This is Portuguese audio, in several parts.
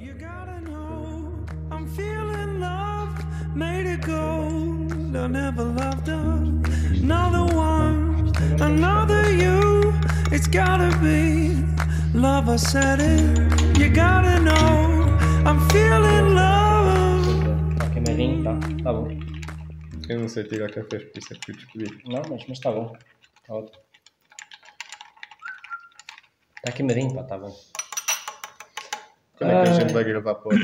You gotta know I'm feeling love, made it gold. I never loved another one, another you. It's gotta be love. I said it. You gotta know I'm feeling love. Está queimadinho, tá, tá bom. Eu não sei tirar cafés, por isso é que eu escolhi. Não, mas mas está bom. Está ótimo. Está queimadinho, pá, está bom. Quando é que a Ah. gente vai gravar pod?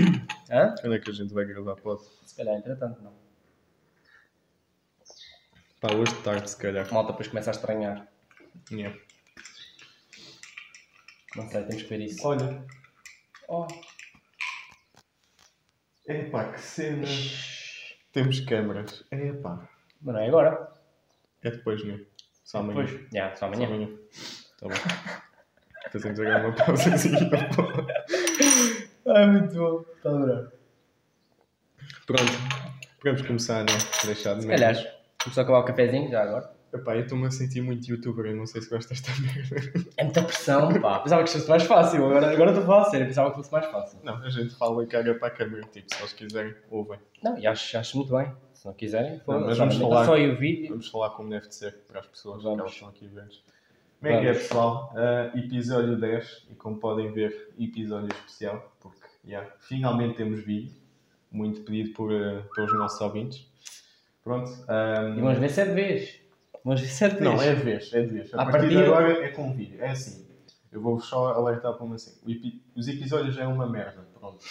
Hã? Quando é que a gente vai gravar pod? Se calhar, entretanto, não. Pá, hoje de tarde, se calhar. Malta depois começa a estranhar. Yeah. Não sei, temos que ver isso. Olha, Oh. epá, que cena. Temos câmaras. Epá. Mas não é agora. É depois, não é? Só amanhã. Depois. Já, só Só amanhã. amanhã. Tá bom. Fazemos agora uma pausazinha. Ai, muito bom. Está a adorar. Pronto. Podemos começar, não? Deixar de Se calhar. Começou a acabar o cafezinho já agora. Epá, eu estou-me a sentir muito youtuber. Eu não sei se gostas desta merda. É muita pressão, pá. Pensava que fosse mais fácil. Agora, agora estou a falar a sério. Pensava que fosse mais fácil. Não, a gente fala e caga para a câmera. Tipo, se eles quiserem, ouvem. Não, e acho, acho muito bem. Se não quiserem, Não, mas vamos falar- Só o vídeo. Vamos falar como deve de ser para as pessoas que Vamos. elas estão aqui ver. Como é que é, pessoal? Ah, episódio 10, e como podem ver, episódio especial, porque yeah, finalmente temos vídeo, muito pedido por, ah, pelos nossos ouvintes. Pronto. ah, E vamos ver sete vezes. Vamos ver sete não, vezes. é de vez, é de vez. A À partir de partida- agora é com vídeo. É assim, eu vou só alertar para uma assim. epi- Os episódios é uma merda, pronto.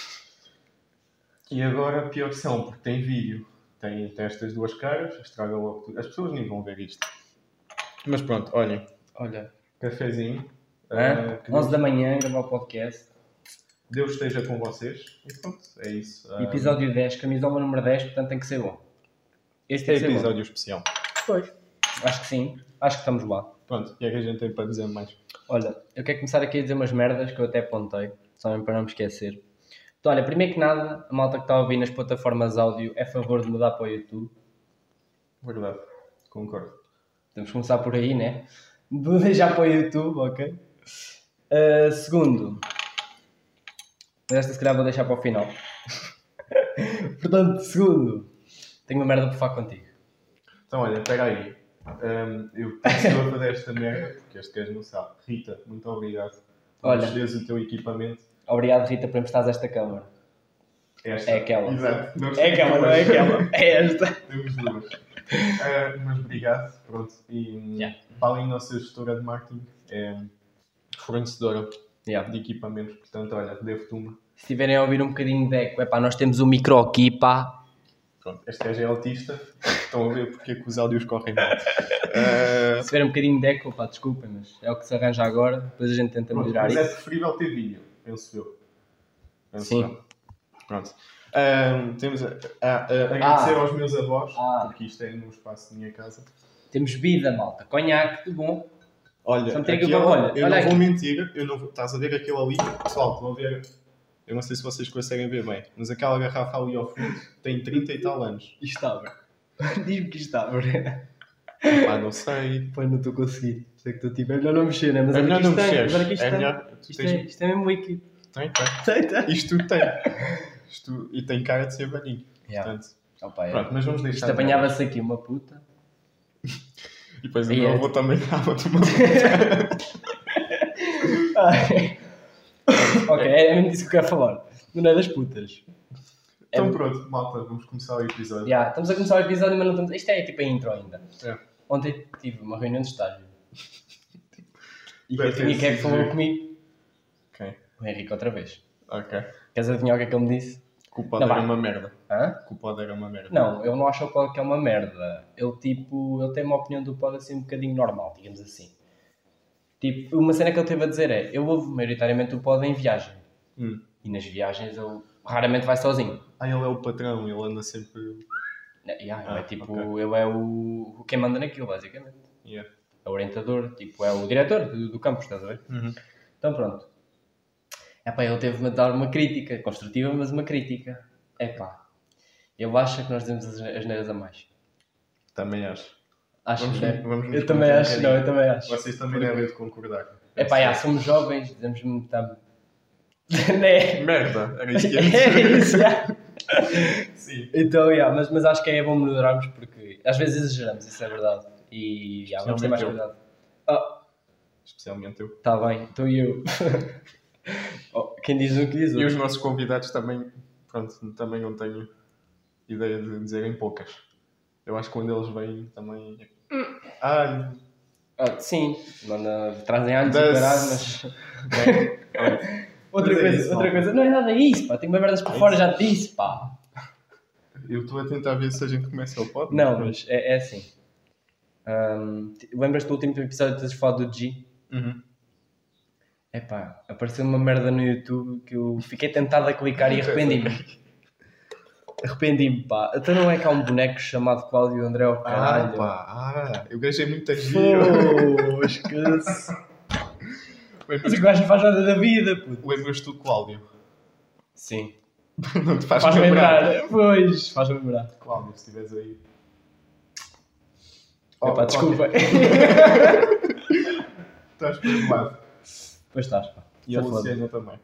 E agora pior que são, porque tem vídeo. Tem, tem estas duas caras, estraga logo tudo. As pessoas nem vão ver isto. Mas pronto, olhem, Olha, cafezinho. ah, que 11 da manhã, gravar o podcast. Deus esteja com vocês. E pronto, é isso. Ah, Episódio 10, camisola número 10, portanto tem que ser bom. Este é ser bom. episódio especial. Pois. Acho que sim. Acho que estamos lá. Pronto, o que é que a gente tem para dizer mais? Olha, eu quero começar aqui a dizer umas merdas que eu até apontei, só mesmo para não me esquecer. Então, olha, primeiro que nada, a malta que está a ouvir nas plataformas áudio é a favor de mudar para o YouTube. Verdade, concordo. Temos que começar por aí, né? Já para o YouTube, ok? Uh, segundo, mas esta se calhar vou deixar para o final. Portanto, segundo, tenho uma merda para falar contigo. Então, olha, espera aí. Ahm, eu estou a fazer esta merda, porque este gajo não sabe. Rita, muito obrigado. Olha. Olha. o teu equipamento. Obrigado, Rita, por emprestares esta câmara. Esta. É aquela. Exato. É aquela, não é temos aquela. É esta. Temos duas. Ah, mas obrigado, pronto. E além da nossa gestora de marketing, é fornecedora Yeah. de equipamentos. Portanto, olha, devo-te uma. Se estiverem a ouvir um bocadinho de eco, é pá, nós temos um micro aqui, pá. Pronto, este gajo é autista. Estão a ver porque é que os áudios correm mal. Ah, Se tiver um bocadinho de eco, pá, desculpem, mas é o que se arranja agora. Depois a gente tenta Pronto, melhorar mas é isso. preferível ter vídeo, penso eu. Penso Sim. Pronto. Ahm, temos a, a- a- agradecer aos meus avós, Ah. porque isto é no espaço da minha casa. Temos vida, malta. Conhaque, tudo bom. Olha, aquele, aqui o olho. eu Olha não aqui. vou mentir, eu não vou, estás a ver aquele ali? Pessoal, estão a ver? Eu não sei se vocês conseguem ver bem, mas aquela garrafa ali ao fundo tem 30 e tal anos. Isto está, bro. Diz-me que isto está, bro. Ah, não sei. Pois não estou a conseguir. Sei que estou tipo, é melhor não mexer, né? Mas É olha melhor não olha isto É melhor. Isto tens- é, isto é mesmo líquido. Tem, tem. Tem, tem. Isto tudo tem. Isto, e tem cara de ser velhinho. Yeah. Portanto, Opa, é. pronto, mas vamos deixar. Isto apanhava-se aqui uma puta. E depois o meu é- avô também dava-te uma. Ai. ok, é mesmo disso que eu quero falar. Não é das putas. Então É- pronto, malta, vamos começar o episódio. Já, estamos a começar o episódio, mas não estamos. Isto é tipo a intro ainda. É. Ontem tive uma reunião de estágio. E quem é que falou comigo? Ok, O Henrique outra vez. ok. Queres adivinhar o que é que ele me disse? Culpado Não, era vai. uma merda. Hã? Culpado era uma merda. Não, ele não acha o pod que é uma merda. Ele tipo, ele tem uma opinião do pod assim um bocadinho normal, digamos assim. Tipo, uma cena que ele teve a dizer é, eu ouvo maioritariamente o pod em viagem. Hum. E nas viagens ele raramente vai sozinho. Ah, ele é o patrão, ele anda sempre. Yeah, ele Ah, é tipo, ok. ele é o, o quem manda naquilo, basicamente. Yeah. É o orientador, tipo, é o diretor do, do campus, estás a ver? Uhum. Então pronto. Epá, ele teve-me a dar uma crítica, construtiva, mas uma crítica. Epá, ele acha que nós dizemos as, as neiras a mais. Também acho. Acho Vamos- que é. vamos Eu também um acho, não, eu também acho. Vocês também devem de concordar. Epá, já, somos jovens, dizemos muito. tam- né? Merda, era isso que É isso, já. Sim. Então, yeah, mas, mas acho que é bom melhorarmos porque às vezes exageramos, isso é verdade. E yeah, vamos ter mais cuidado. Ah, Especialmente eu. tá bem, então e eu. Oh, quem diz um que diz E outro. os nossos convidados também, pronto, também não tenho ideia de dizerem poucas. Eu acho que quando eles vêm também. Ah, Ah, sim, manda, trazem alhos Das- e caralho, mas. bem, Outra Mas é coisa, isso, outra coisa. Não é nada isso, pá. Tenho uma merdas por É fora, isso. já te disse, pá. eu estou a tentar ver se a gente começa o pod. Não, mas é, é assim. T- Lembras-te do último episódio que teres falado do G? Uhum. Epá, apareceu uma merda no YouTube que eu fiquei tentado a clicar e arrependi-me. Arrependi-me, pá. Então não é que há um boneco chamado Cláudio André ao Ah, caralho? pá, ah, eu gajei muito giro. Pô, esquece. Mas o gajo não faz nada da vida, puto. Lembras-te do Cláudio? Sim. Não te faz, Faz lembrar. lembrar. Pois, faz lembrar. Cláudio, se estiveres aí. Epá, Oh, desculpa. Estás perdoado. Pois estás, pá. E a foda. Luciana também.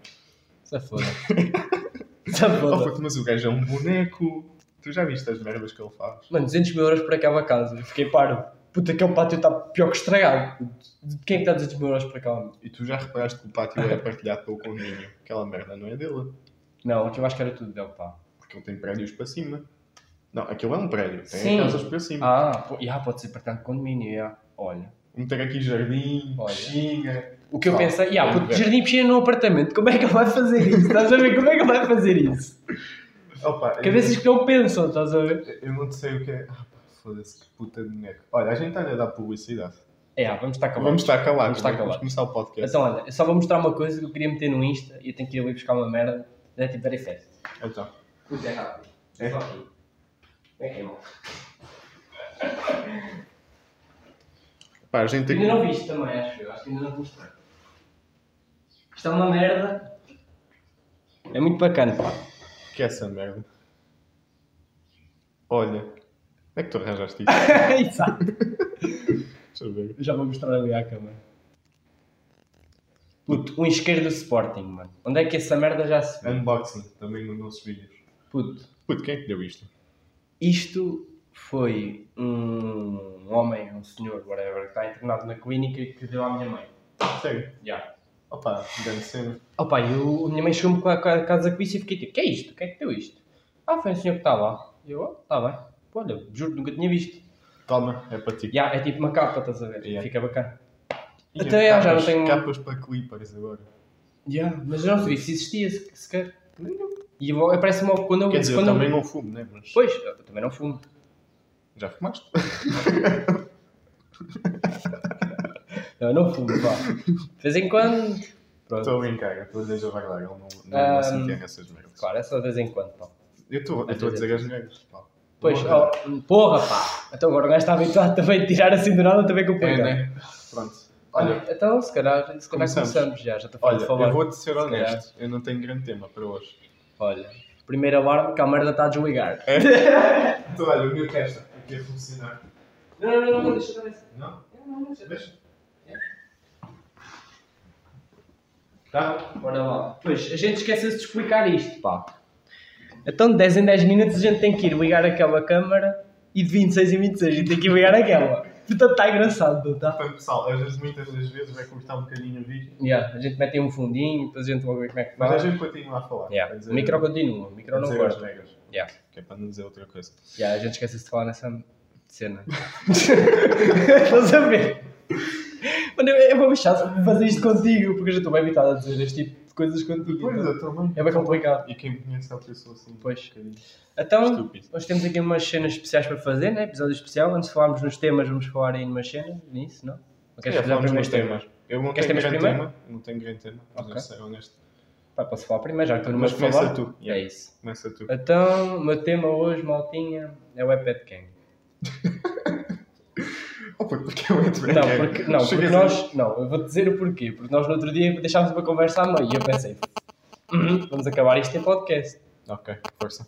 Se foda. Se Oh, foda. mas o gajo é um boneco. Tu já viste as merdas que ele faz? Mano, 200 mil euros por aquela casa. Eu fiquei paro. Puta, aquele pátio está pior que estragado. De quem é que dá 200 mil euros por aquela? E tu já reparaste que o pátio é partilhado pelo condomínio. Aquela merda não é dele. Não, aquilo acho que era tudo dele, pá. Porque ele tem prédios para cima. Não, aquilo é um prédio. Tem Sim. casas para cima. Ah, pô, yeah, pode ser partilhado de condomínio, yeah. Olha. Meter aqui jardim, Olha. piscina. O que eu pensei, yeah, É, puto, é. jardim piscina num apartamento, como é que ele vai fazer isso? Estás a ver? Como é que ele vai fazer isso? Opa, Cabeças que não pensam, estás a ver? eu, eu não sei o que é. Ah, pá, foda-se, que puta de boneco. Olha, a gente está a dar publicidade. É, yeah, vamos estar calados. Vamos estar calados. Vamos estar calados. começar o podcast. Então, olha, eu só vou mostrar uma coisa que eu queria meter no Insta e eu tenho que ir ali buscar uma merda. É tipo very fast. Então. Puta, é rápido. É? Só aqui. É que é mal. Pá, a gente tem Ainda não viste também, acho eu. Acho que ainda não te mostrei. Isto é uma merda. É muito bacana, pá. que é essa merda. Olha. Como é que tu arranjaste isto? Exato. Deixa eu ver. Já vou mostrar ali à câmera. Puto, um isqueiro do Sporting, mano. Onde é que essa merda já se vê? Unboxing, também nos nossos vídeos. Puto, Puto, quem é que deu isto? isto foi um homem, um senhor, whatever, que está internado na clínica e que deu à minha mãe. Sério? Já. Opa, grande cena. Opa, eu, a minha mãe chegou-me com a, casa com isso e fiquei tipo, que é isto? Quem é que deu isto? Ah, foi um senhor que está lá. E eu, oh, está bem. Pô, Olha, juro, nunca tinha visto. Toma, é para ti. Já, é tipo uma capa, estás a ver? Yeah. Fica bacana. E Então, é é, já não capas- tenho- Capas para clippers agora. Já, mas eu não sabia se existia se- sequer. E eu- aparece-me logo quando eu... Quer dizer, eu quando eu- também não fumo, né? Mas Pois, eu também não fumo. já fumaste? Eu não fumo, pá. De vez em quando. Pronto. Estou a brincar, eu estou a dizer vai lá, ele não, não, não se metia nessas merdas. Claro, é só de vez em quando, pá. Eu estou a dizer as merdas. pá. Pois, Porra. oh, porra, pá. Então agora o gajo está habituado também a tirar assim do nada, também com o É, pega. né? Pronto. Olha, então se calhar, se calhar Começamos. começamos. já, já estou Olha, de falar. eu vou-te ser honesto, eu não tenho grande tema para hoje. Olha, primeiro alarme que a merda está a desligar. Então, olha, o meu testa aqui a funcionar. Não, não, não, não, deixa ver. Não? Não, não, deixa Deixa. Tá? Bora lá. Pois, a gente esqueceu de explicar isto, pá. Então de 10 em 10 minutos a gente tem que ir ligar aquela câmara e de 26 em 26 a gente tem que ir ligar aquela. Portanto está engraçado, não está? Portanto, pessoal, às vezes, muitas das vezes vai cortar um bocadinho o vídeo. Yeah, a gente mete aí um fundinho, depois a gente vai ver como é que Mas a faz. gente continua a falar. Yeah. dizer- O micro continua, o micro não corta. Yeah. Que é para não dizer outra coisa. Yeah, a gente esquece de falar nessa cena. Estás a ver? Mano, é bem chato fazer isto contigo, porque eu já estou bem habituado a dizer este tipo de coisas contigo. Pois, então. eu também. É bem complicado. E quem me conhece eu sou assim. Pois. Um. Então, Estúpido. nós temos aqui umas cenas especiais para fazer, né? Episódio especial. Antes de falarmos nos temas, vamos falar aí numas cenas, nisso, não? Ou queres É, falamos primeiro nos tema? temas. Eu não Queres tenho temas grande primeiro? tema. Não tenho grande tema. Mas Ok. eu ser honesto. Pá, posso falar primeiro, já que tu não Mas começa falar. tu. É Yeah. isso. Começa tu. Então, o meu tema hoje, maltinha, é o iPad Gang. Oh, porque eu entro Não, porque, não, porque nós. Não, eu vou-te dizer o porquê. Porque nós no outro dia deixámos uma conversa à meio e eu pensei, "Uhum, vamos acabar isto em podcast. Ok, força.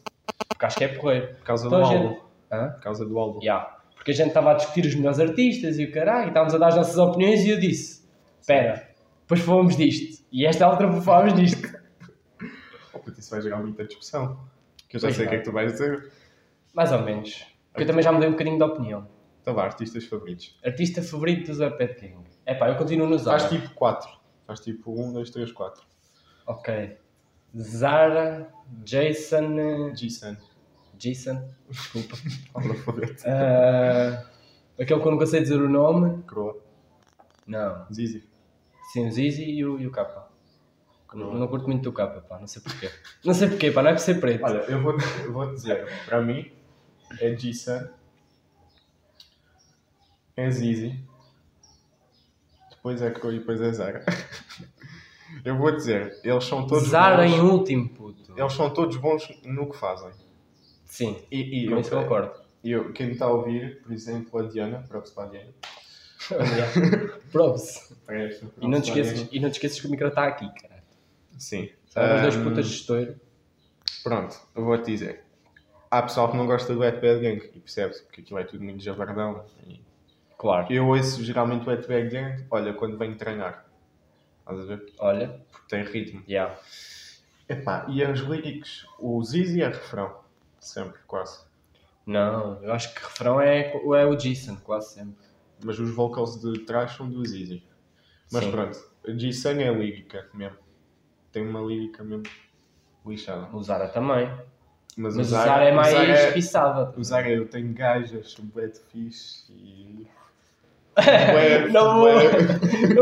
Porque acho que é porreiro. Por causa Então do gente. álbum. Hã? Por causa do álbum. Ya. Porque a gente estava a discutir os melhores artistas e o caralho, e estávamos a dar as nossas opiniões e eu disse: Espera, depois falamos disto. E esta outra falámos disto. isso vai gerar muita discussão. Que eu já Pois sei o que é que tu vais dizer. Mais ou menos. Porque eu também já mudei um bocadinho de opinião. Então vá, artistas favoritos. Artista favorito do Zapet King. É pá, eu continuo no Zara. Faz tipo 4. Faz tipo 1, 2, 3, 4. Ok. Zara, Jason. G-Sun. Jason, desculpa. Ah, aquele que eu nunca sei dizer o nome. Croa. Não. Zizi. Sim, o Zizi e o, e o Kappa. Não, não curto muito o Kappa, pá, não sei porquê. Não sei porquê, pá, não é por ser preto. Olha, eu vou, eu vou dizer, para mim é G-Sun, é Zizi, depois é Crow e depois é Zara. Eu vou dizer, eles são todos Zara bons. em último, puto. Eles são todos bons no que fazem. Sim, E, e com eu, isso concordo. eu, quem me está a ouvir, por exemplo, a Diana, próprio para a Diana. Props. E não, te props esqueças, e não te esqueças que o micro está aqui, cara. Sim. São as duas Ahm, putas de estouro. Pronto, eu vou-te dizer. Há pessoal que não gosta do Wet Bad Gang e percebe-se, porque aquilo é tudo muito javardão. E Claro. Eu ouço geralmente o Wet Bad Gang, olha, quando venho treinar. Estás a ver? Olha, Porque tem ritmo. yeah. Epá, e os lyrics? O Zizi é refrão. Sempre, quase. Não, eu acho que refrão é, é o Jason, quase sempre. Mas os vocals de trás são do Zizi. Mas Sim. pronto, a G-Sun é lírica mesmo. Tem uma lírica mesmo lixada. O Zara também. Mas, Mas o Zara é mais o Zara é- pisada. O Zara, eu tenho gajas, bué de fixe e... Não, vou,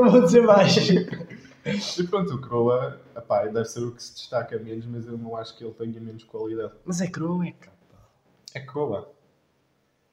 não vou dizer mais. E pronto, o Croa, epá, deve ser o que se destaca menos, mas eu não acho que ele tenha menos qualidade. Mas é cru, é capa. É Croa.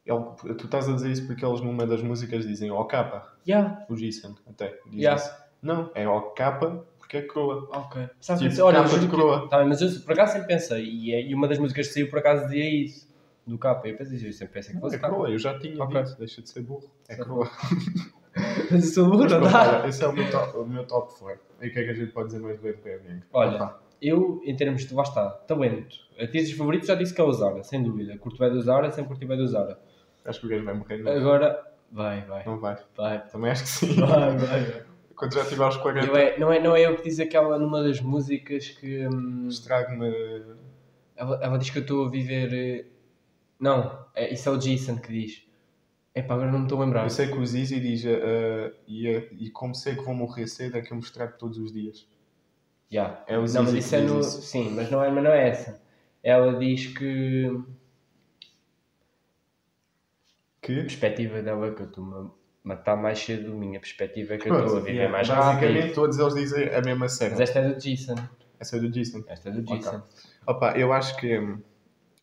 Ele, tu estás a dizer isso porque eles numa das músicas dizem O capa, Yeah, o Jason até. Diz Yeah. isso. Não, é O capa porque é Croa. ok. Sabe, Tipo, olha, capa de juro que-. Tá mas eu por acaso sempre pensei, e, é- e uma das músicas que saiu por acaso dizia isso, do. Eu pensei, eu sempre pensei que fosse É. Croa, eu já tinha Ok. dito, deixa de ser burro. É. Croa. Mas eu sou burro, não dá? esse é o meu top, o meu top 4. E o que é que a gente pode dizer mais do EPM? Olha, eu, em termos de, lá está, talento, artistas favoritos já disse que é o Zara, sem dúvida. Curto bem do Zara, sempre curti bem do Zara. acho que o gajo vai morrer. Não, Agora, vai, vai, não vai. vai. Também acho que sim. Vai, vai, vai. Quando já tiver aos 40, Eu é- não, é, não é eu que diz aquela numa das músicas que. hum, estrague-me. ela, ela diz que eu estou a viver. Eh, Não, é, isso é o Jason que diz. Epá, agora não me estou a lembrar. Eu sei que o Zizi diz, uh, e, e como sei que vou morrer cedo, é que eu me estrago todos os dias. Yeah. É o Não, Zizi mas que isso é diz no. isso. Sim, mas não é, mas não é essa. Ela diz que. Que? A perspectiva dela é que eu estou a matar mais cedo. Minha perspectiva é que eu estou a Pronto, viver yeah, mais Basicamente, rápido. todos eles dizem a mesma Mas cena. esta é do Jason. Essa é do Jason. Esta é do. Jason. Opa, eu acho que.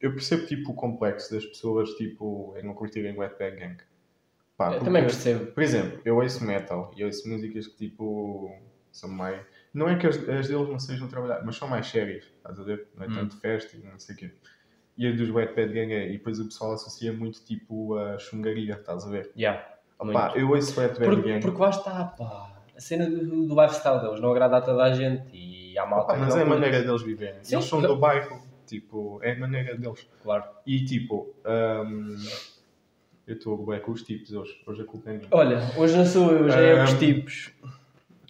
Eu percebo tipo, o complexo das pessoas tipo, em não curtirem Wet Bag Gang. Pá, Eu porque- também percebo. Por exemplo, eu ouço metal e ouço músicas que tipo. são mais. Não é que as, as deles não sejam trabalhadas, mas são mais sérias, estás a ver? Não é Hum. tanto festa e não sei o quê. E a dos Wet Bad Gang é. E depois o pessoal associa muito tipo a chungaria, estás a ver? Yeah. Pá, muito. eu ouço Wet Bad Porque, Gang. porque lá está, pá. A cena do, do lifestyle deles não agrada a toda a gente e há malta que mas é a maneira deles viverem. Sim, Eles são do bairro, tipo, é a maneira deles. Claro. E tipo, hum, eu estou bem com os tipos hoje, hoje a culpa é minha. Olha, hoje não sou eu, já é os Um, tipos.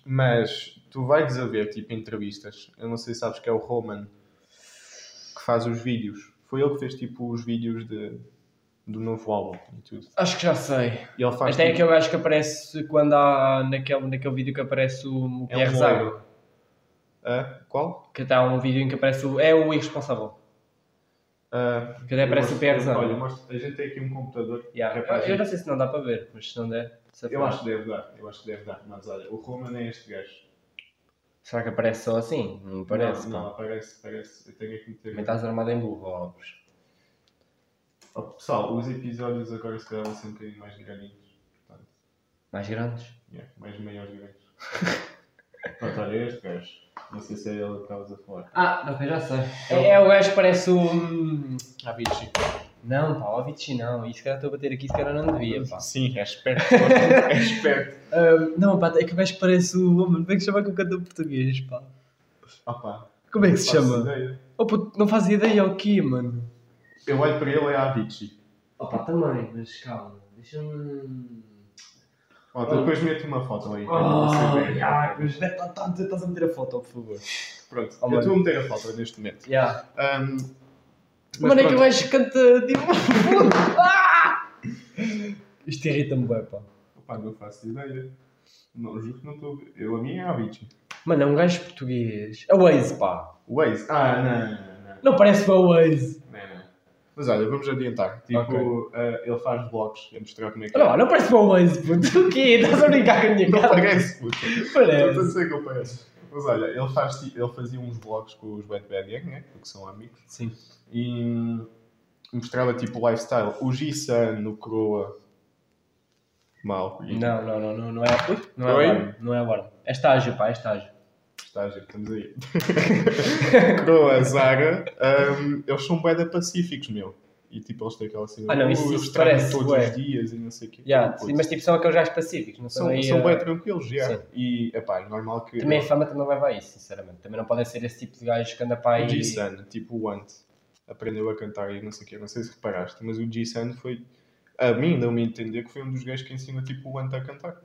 Mas tu vais a ver tipo entrevistas. Eu não sei se sabes que é o Roman que faz os vídeos. Foi ele que fez tipo os vídeos de, do novo álbum e tudo. Acho que já sei. E ele faz Até é tipo, aquele gajo que aparece quando há naquele, naquele vídeo que aparece o É um Pierre loiro. Ah, qual? Que está um vídeo em que aparece o. É o irresponsável. Ah, Que até aparece o Zago. Olha, mostro- a gente tem aqui um computador. Yeah. é Eu, eu não sei se não dá para ver, mas se não der. se Eu acho que deve dar, eu acho que deve dar. Mas olha, o Roman é este gajo. Será que aparece só assim? Não parece. Não, não aparece, parece. Eu tenho aqui que Também meter. estás armado em burro, Alves. Oh, pessoal, os episódios agora se calhar vão ser um bocadinho mais grandinhos. Portanto, Mais grandes? yeah, mais maiores grandes. Pronto, olha este gajo. Não sei se é ele que estavas a falar. Ah, ok, já sei. É, é o gajo que parece o. hum, Avicii. Não, pá, o Avicii não. E se calhar estou a bater aqui, se calhar não devia, pá. Sim, é esperto. é esperto. Não, pá, é que o gajo que parece o. Mano, como é que se chama que eu canto português, pá? Opa. Como é que se não faço chama? ideia. Oh, puto, não faz ideia o quê, mano? Eu olho para ele é Avicii. Opa, também, mas calma, deixa-me. Malta, depois meto uma foto aí. Yeah, mas é tá- tá- estás a meter a foto, por favor. Pronto, eu estou a meter a foto neste momento. Yeah. Mas Mano, é que pronto. o gajo canta tipo. Ah! Isto irrita-me bem, pá. Opa, não faço ideia. Não, juro que não estou a ver. Eu, a minha é a Avicii. Mano, é um gajo português. A Waze, pá. Waze. Ah, não, não, não. Não parece para o Waze. Não, não. Mas olha, vamos adiantar. Tipo, Ok. ah, ele faz vlogs a mostrar como é que Não, não parece para o Waze, puto. O quê? Estás a brincar com a minha Não cara? parece, puto. Parece. dizer que eu pareço. Mas olha, ele, faz, ele fazia uns vlogs com os Bad Bad Gang, né? Porque são amigos. Sim. E mostrava tipo o lifestyle. O G-Sun no Croa. Mal. E Não, não, não, não, não é. Ui, não é Oi? Não é alarme. É estágio, pá, é estágio. Estágio, estamos aí. Croa, Zara. hum, eles são bué da pacíficos, meu. E tipo, eles têm aquela cena. Ah, não, "Uh, isso- isso parece, todos bué. os dias e não sei o quê. Yeah, sim, mas tipo, são aqueles gajos pacíficos, não são São, aí, são uh, bem tranquilos, já. sim. E, epá, é normal que... Também a fama também leva a isso, sinceramente. Também não podem ser esse tipo de gajos que anda para aí. O G-Sun, tipo o Ant, aprendeu a cantar e não sei o quê, não sei se reparaste, mas o G-Sun foi, a mim, não me entender, que foi um dos gajos que ensinou tipo o Ant a cantar.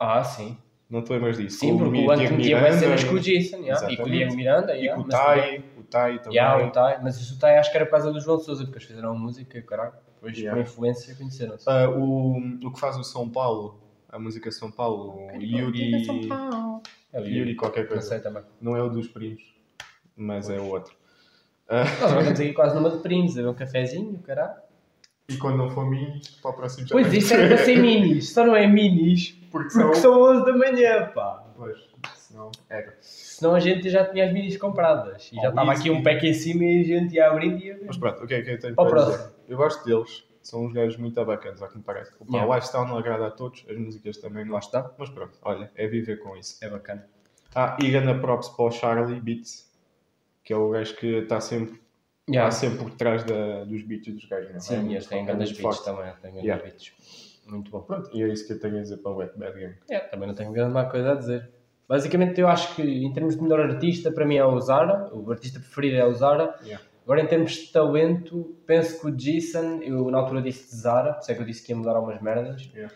Ah, sim. Não te lembras disso? Sim, porque o Diego Ant metia bem Miranda cenas e- com o Jason, yeah, e com o. Diego Miranda, E yeah, com o mas Tai, o Tai também. Yeah, o Tai, mas o Tai acho que era por causa do João Souza, porque eles fizeram música, caralho. Depois, Yeah. por influência, conheceram-se. Ah, o, o que faz o São Paulo, a música São Paulo, o Yuri, É o Yuri qualquer Não coisa. sei também. Não é o dos primos, mas é o outro. Nós estamos aqui quase numa de primos, ver um cafezinho, caralho. E quando não for minis, para o próximo já Pois, isto era para ser minis, só não é minis, Porque são... porque são 11 da manhã, pá. Pois, senão era. Senão a gente já tinha as minis compradas. E já Oh, estava isso, aqui um pack em cima e a gente ia abrindo e ia ver. Mas pronto, o que é que eu tenho Para o para dizer? Eu gosto deles, são uns gajos muito bacanas, ao que me parece. Opa, Yeah. O lifestyle não agrada a todos, as músicas também não. Lá está. Mas pronto, olha, é viver com isso. É bacana. Ah, e ganda props para o Charlie Beats, que é o gajo que está sempre, Yeah. está sempre por trás da, dos beats dos gajos. não é? É Sim, eles têm grandes beats forte. também. Têm grandes Yeah. beats. Muito bom. Pronto, e é isso que eu tenho a dizer para o Wet Bad Game. É, também não tenho grande má coisa a dizer. Basicamente, eu acho que em termos de melhor artista, para mim é o Zara. O artista preferido é o Zara. Yeah. Agora, em termos de talento, penso que o Jason, eu na altura disse Zara, por isso é que eu disse que ia mudar algumas merdas. Yeah.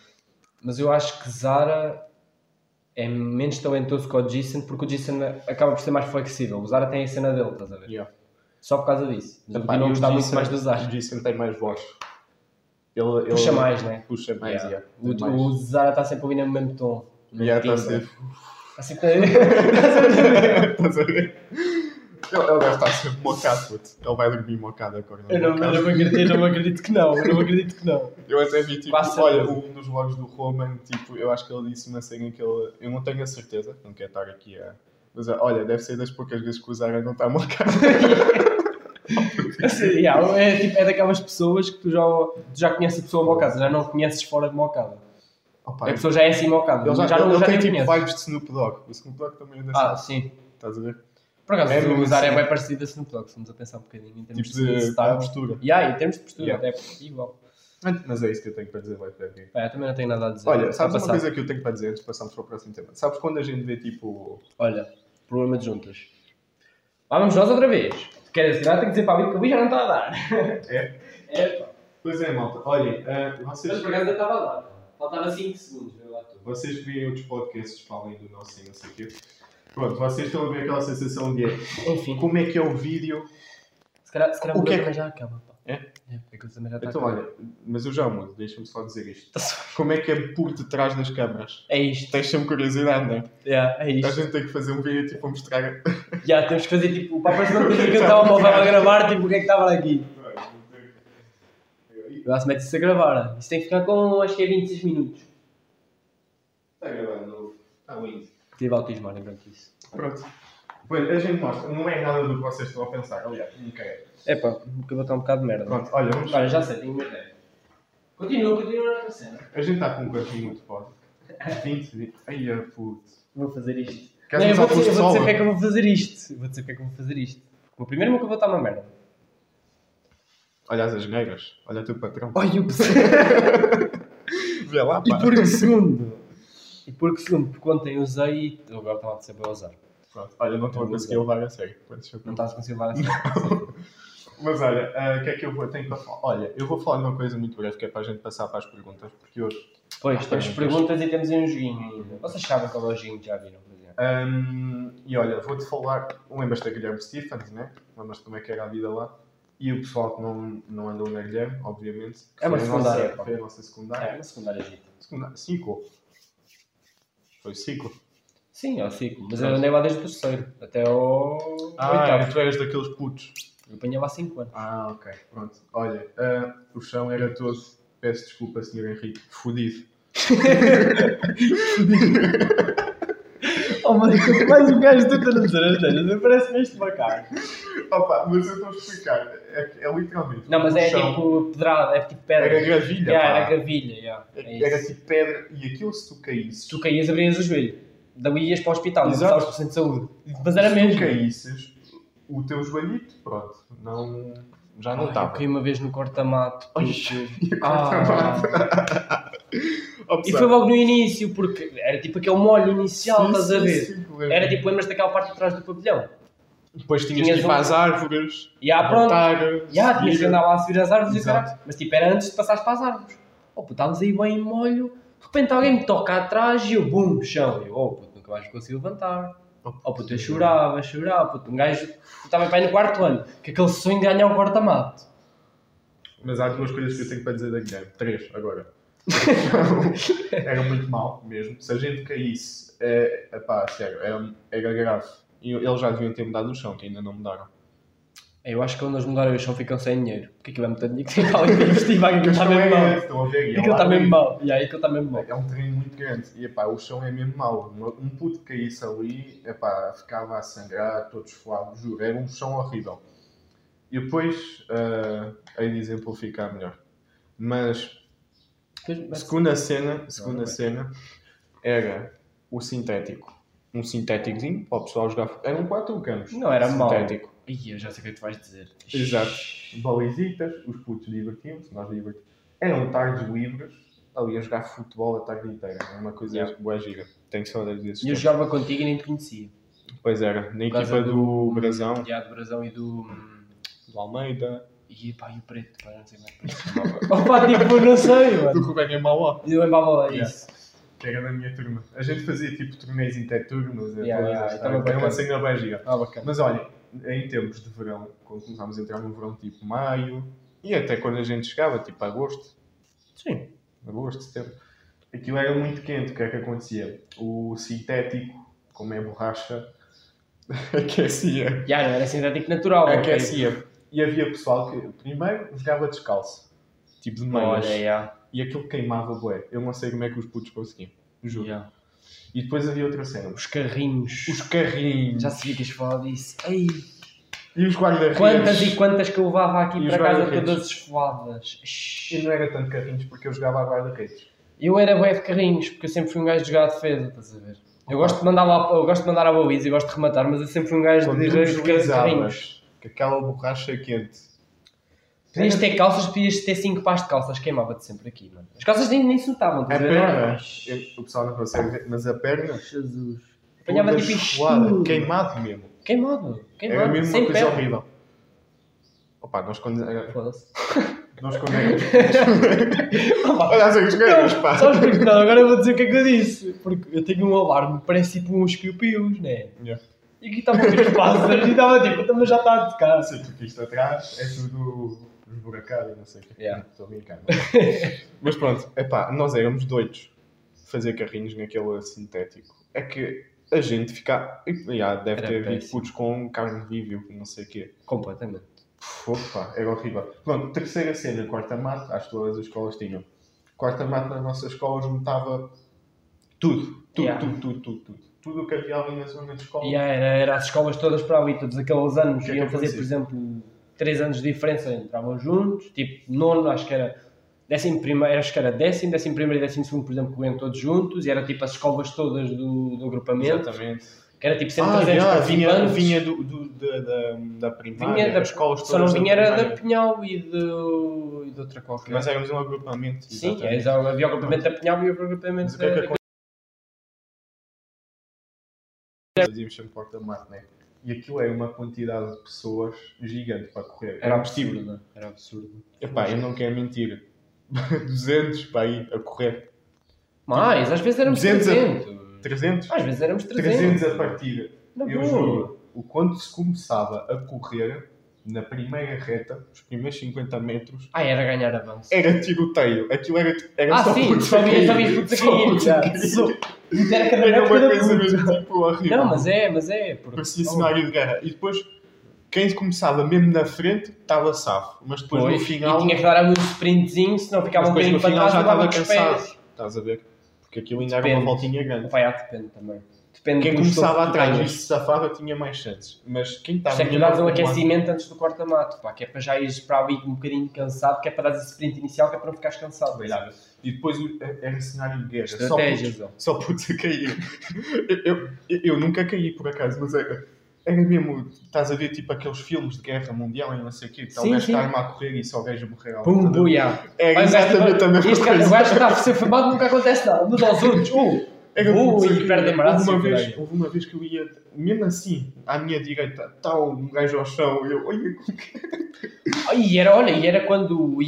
Mas eu acho que Zara é menos talentoso que o Jason, porque o Jason acaba por ser mais flexível. O Zara tem a cena dele, estás a ver? Yeah. Só por causa disso. Mas Epá, continuo a e o gostar muito mais do Zara. O Jason tem mais voz. Ele, ele Puxa mais, né? Puxa mais, Yeah. yeah. O, mais. o Zara está sempre a ouvir no mesmo tom. no Yeah, está a ser- Está sempre a... Estás a ver? Ele, ele deve estar sempre mocado, puto. Ele vai dormir mocado agora. Eu não, eu, não acredito, eu não acredito que não, eu não acredito que não. Eu até vi, tipo, Quase olha, um dos vlogs do Roman, tipo, eu acho que ele disse uma cena que ele. Eu não tenho a certeza, não quero estar aqui a. Mas olha, deve ser das poucas vezes que o Zara não está mocado. Assim, yeah, é, tipo, é daquelas pessoas que tu já, tu já conheces a pessoa mocada, já não conheces fora de mocada. Opa, A pessoa já é assim mocada, ele já, já, ele, não, ele já tem tipo conheces. vibes de Snoop Dogg. O Snoop Dogg também Ah, assim. sim. Estás a ver? Por acaso, É o Zara é assim. bem parecido a Snoop Dogg, se vamos a pensar um bocadinho em termos Tipo de style. postura. Yeah, em termos de postura, Yeah. até igual. Mas é isso que eu tenho para dizer, vai para aqui. É, eu também não tenho nada a dizer. Olha, sabes uma coisa que eu tenho para dizer antes de passarmos para o próximo tema? Sabes quando a gente vê tipo. Olha, problema de juntas. Lá vamos nós outra vez. Queres dizer, tenho que dizer para a Bíblia que o bicho já não está a dar. É? É, pá. Pois é, malta. Olhem, ah, vocês. Mas por acaso ainda estava a dar. Faltava 5 segundos, eu lá estou. Vocês que veem outros podcasts para além do nosso e não sei o quê. Pronto, vocês estão a ver aquela sensação de Enfim, como é que é o vídeo. se calhar, se calhar O que é que- já acaba. Pá. É? É, porque também já está Então, a olha, mas eu já mudo, deixa-me só dizer isto. Tá Como é que é por detrás das câmaras? É isto. Tens sempre curiosidade, não é? Yeah, é A isto. gente tem que fazer um vídeo tipo a mostrar. Já, temos que fazer tipo, para aparecer uma coisa que eu estava móvel a gravar, tipo, o que é que estava aqui? Lá se mete-se a gravar. Isso tem que ficar com, acho que é 26 minutos. Está gravando novo. Está lindo. Tive autismo, enquanto isso. Pronto. Pois, a gente mostra, não é nada do que vocês estão a pensar, aliás, nunca é. É pá, porque eu vou estar um bocado de merda. Pronto, olha, vamos. Olha, já sei, tenho uma ideia. Continua, continua na cena. A gente está com quantos minutos, pode? 20, 20. Ai, a puto. Vou fazer isto. Queres Não, eu vou dizer, eu vou dizer solo? porque é que eu vou fazer isto. Eu vou dizer porque é que eu vou fazer isto. Porque o primeiro nunca vou estar uma merda. Olha as asneiras, olha o teu patrão. Olha o Vê lá, E pá. porque segundo. E porque segundo, porque ontem usei e agora estava a ser para usar. Pronto, olha, não estou a conseguir levar a sério. Não estás a conseguir levar a sério. Mas olha, ah, o que é que eu vou, tenho para falar? Olha, eu vou falar de uma coisa muito breve que é para a gente passar para as perguntas, porque hoje. Pois, temos perguntas e temos aí um joguinho ainda. Vocês sabem qual é o joguinho, já viram? Mas é. Ahm, e olha, vou-te falar. Lembras-te da Guilherme Stephens, né? Lembras-te como é que era a vida lá? E o pessoal que não, não andou na Guilherme, obviamente. que É uma secundária, nossa-. Foi a nossa secundária. É, na secundária agita. Secundária. Ciclo. Foi ciclo. Sim, é o ciclo. Mas eu andei lá desde o terceiro até ao Ah, oitavo. tu eras daqueles putos. Eu apanhava há 5 anos. Ah, ok. Pronto. Olha, ah, o chão era todo. Peço desculpa, Sr. Henrique. Fodido. Oh, quanto mais um gajo tenta dizer as neiras, parece-me este macaco. Opa, mas eu estou a explicar. É, é literalmente. Não, mas o é chão tipo pedrada, é tipo pedra. Era gravilha. Yeah, pá. era gravilha, yeah. é Era isso. tipo pedra. E aquilo se tu caísses. Se tu caías, abrias o joelho. Daí ias para o hospital, não Exato. precisavas de centro de saúde. Mas era se tu mesmo. caísses, o teu joelhito, pronto, não. Já não estava. Eu caí uma vez no corta-mato. Ai, porque- Ah. E foi logo no início, porque era tipo aquele molho inicial, estás a ver? Era Era tipo, lembras daquela parte de trás do pavilhão? Depois tinhas tinhas que ir um- para as árvores. E ah, pronto. voltar, Já, tinhas que andar lá a subir as árvores e o Exato. caralho. Mas tipo, era antes de passares para as árvores. Oh, estávamos aí bem em molho. De repente alguém me toca atrás e eu, bum, chão. E eu, oh, nunca mais consigo levantar. Oh, puto, eu chorava, chorava. Puto, um gajo estava para aí no quarto ano. Que aquele sonho de ganhar um corta-mato. Mas há duas coisas que eu tenho para dizer da Guilherme. Três, agora. era muito mal mesmo. Se a gente caísse, é, epá, sério, era, era grave. E eles já deviam ter mudado o chão, que ainda não mudaram. Eu acho que quando eles mudarem o chão ficam sem dinheiro. Porque aquilo é muito dinheiro que tem para investir. Vai, aquilo está mesmo é mal. estão a ver? E é Aquilo está mesmo mal. E aí aquilo está mesmo mal. É um terreno E epá, o chão é mesmo mau. Um puto que caísse ali, epá, ficava a sangrar, todo esfolado, juro. Era um chão horrível. E depois, uh, hei de exemplificar melhor. Mas, mas- segunda cena, segunda Não, não é. cena era o sintético. Um sintéticozinho para o pessoal jogar. Eram quatro campos. Não era mau. Sintético. Ih, eu já sei o que é que tu vais dizer. Exato. Balizitas, os putos divertiam-se, nós divertimos. Eram tardes livres, ali a jogar futebol a tarde inteira. É uma coisa Yeah. boa gira. Tenho saudades desses E eu jogava contigo e nem te conhecia. Pois era, na equipa do Brasão, Já, do Brasão e do. do Almeida, E pá, e o preto, pá, não sei é chamava. Opa, tipo, não sei, do mano. Rubén em Mauá, E eu lembrava Yeah. isso. que era da minha turma. A gente fazia tipo torneios Yeah, todas yeah, as- estava era uma cena bem gira. Ah, bacana. Mas olha, em tempos de verão, quando começámos a entrar no verão tipo maio, e até quando a gente chegava, tipo agosto, Sim. Agosto, setembro, aquilo era muito quente. O que é que acontecia? O sintético, como é borracha, aquecia. Já, não era sintético natural. Aquecia. E havia pessoal que primeiro jogava descalço, tipo de meias, Olha, já. e aquilo queimava bué. Eu não sei como é que os putos conseguiam, juro. já. E depois havia outra cena, Os carrinhos. os carrinhos Já sabia que ias falar disso. Ei, e os guarda-redes. quantas e quantas que eu levava aqui E para casa todas esfoladas. E não era tanto carrinhos porque eu jogava a guarda-redes. Eu era bué de carrinhos, porque eu sempre fui um gajo de jogar a defesa, estás a ver? Eu gosto de mandar, lá, eu gosto de mandar a baliza e gosto de rematar, mas eu sempre fui um gajo Quando de de carrinhos. com aquela borracha quente. Podias ter calças, podias ter 5 pares de calças, queimava-te sempre aqui, mano. As calças nem, nem se notavam, estás a ver? perna, eu- o pessoal não consegue ver, mas a perna, Jesus. Apanhava tipo isto. queimado mesmo. Queimado, queimado, Era mesmo sem uma coisa pele. horrível. Opa, nós quando. Foda-se. Nós quando Olha as ganas, pá! Sabes porque não? Agora eu vou dizer o que é que eu disse. Porque eu tenho um alarme, parece tipo uns piu-pius, né? Yeah. E aqui estava a ouvir os pássaros e estava tipo, então, mas já está a tocar. Sei que isto atrás é tudo esburacado e não sei o que. Yeah. Estou a brincar. Mas pronto, epá, nós éramos doidos de fazer carrinhos naquele sintético. É que a gente fica. Yeah, deve Era ter havido putos com carne viva e não sei o quê. Completamente. Opa, era horrível. Pronto, terceira cena, quarta mate, acho que todas as escolas tinham. Quarta mate nas nossas escolas juntava tudo, tudo, Yeah. tudo, tudo, tudo, tudo. Tudo o que havia ali na zona de escola. E era, era as escolas todas para ali, todos aqueles anos, é que iam fazer, por exemplo, 3 anos de diferença, entravam juntos, tipo, nono, acho que era décimo primeiro, acho que era décimo, décimo primeiro e décimo segundo, por exemplo, que iam todos juntos, e era tipo as escolas todas do, do agrupamento, Exatamente. que era tipo sempre Ah, 300 já, vinha, participantes. vinha do, do- da, da, da primária, Vinha da as escolas Só não todas vinha era da. Pinhal e de, e de outra qualquer. Mas éramos um agrupamento. Sim, é, havia o agrupamento da Pinhal e o agrupamento Mas o que é que da... acontece? Dizíamos sempre porta-mate, né? E aquilo é uma quantidade de pessoas gigante para correr. Era absurdo, não é? Era absurdo. Epá, eu não quero mentir. 200 para aí a correr. Mais, às vezes éramos 200 a- 300. 300? Às vezes éramos 300. 300 a partida. Eu juro, o quanto se começava a correr na primeira reta, os primeiros 50 metros, Ah, era ganhar avanço. era tiroteio. Aquilo era, era Ah, só sim, só a vi cair. só vi putos a cair. Só- Era uma coisa mesmo tipo horrível. Não, mas é, mas é. porque- Parecia cenário de guerra. E depois, quem começava mesmo na frente, estava safo. Mas depois Pois, no final. E tinha que dar um sprintzinho, senão ficava um bocadinho para trás já estava cansado. Estás a ver? Porque aquilo ainda era Depende. uma voltinha grande. Vai, depende também. Depende Quem começava atrás e se safava tinha mais chances. Mas quem estava. isso é que um aquecimento antes do corta-mato, que é para já ires para ali um bocadinho cansado, que é para dar esse sprint inicial, que é para não ficares cansado. Olhava. E depois o- era cenário de guerra. Só putos-. Só putos a cair. Eu, eu, eu- eu nunca caí por acaso, mas era, era mesmo. Estás a ver tipo aqueles filmes de guerra mundial e não sei o quê. Está o Sim, gajo está arma a correr e só o gajo morrer ao Pum, lado. buia. Era Vai, exatamente a mesma Este coisa. O gajo que está a ser famado nunca acontece nada. Muda aos outros. Uh, Era uh, e cair. perde embaraço. Houve uma, vez, houve uma vez que eu ia, mesmo assim, à minha direita, está um gajo ao chão. e Eu, olha, E era, olha, e era quando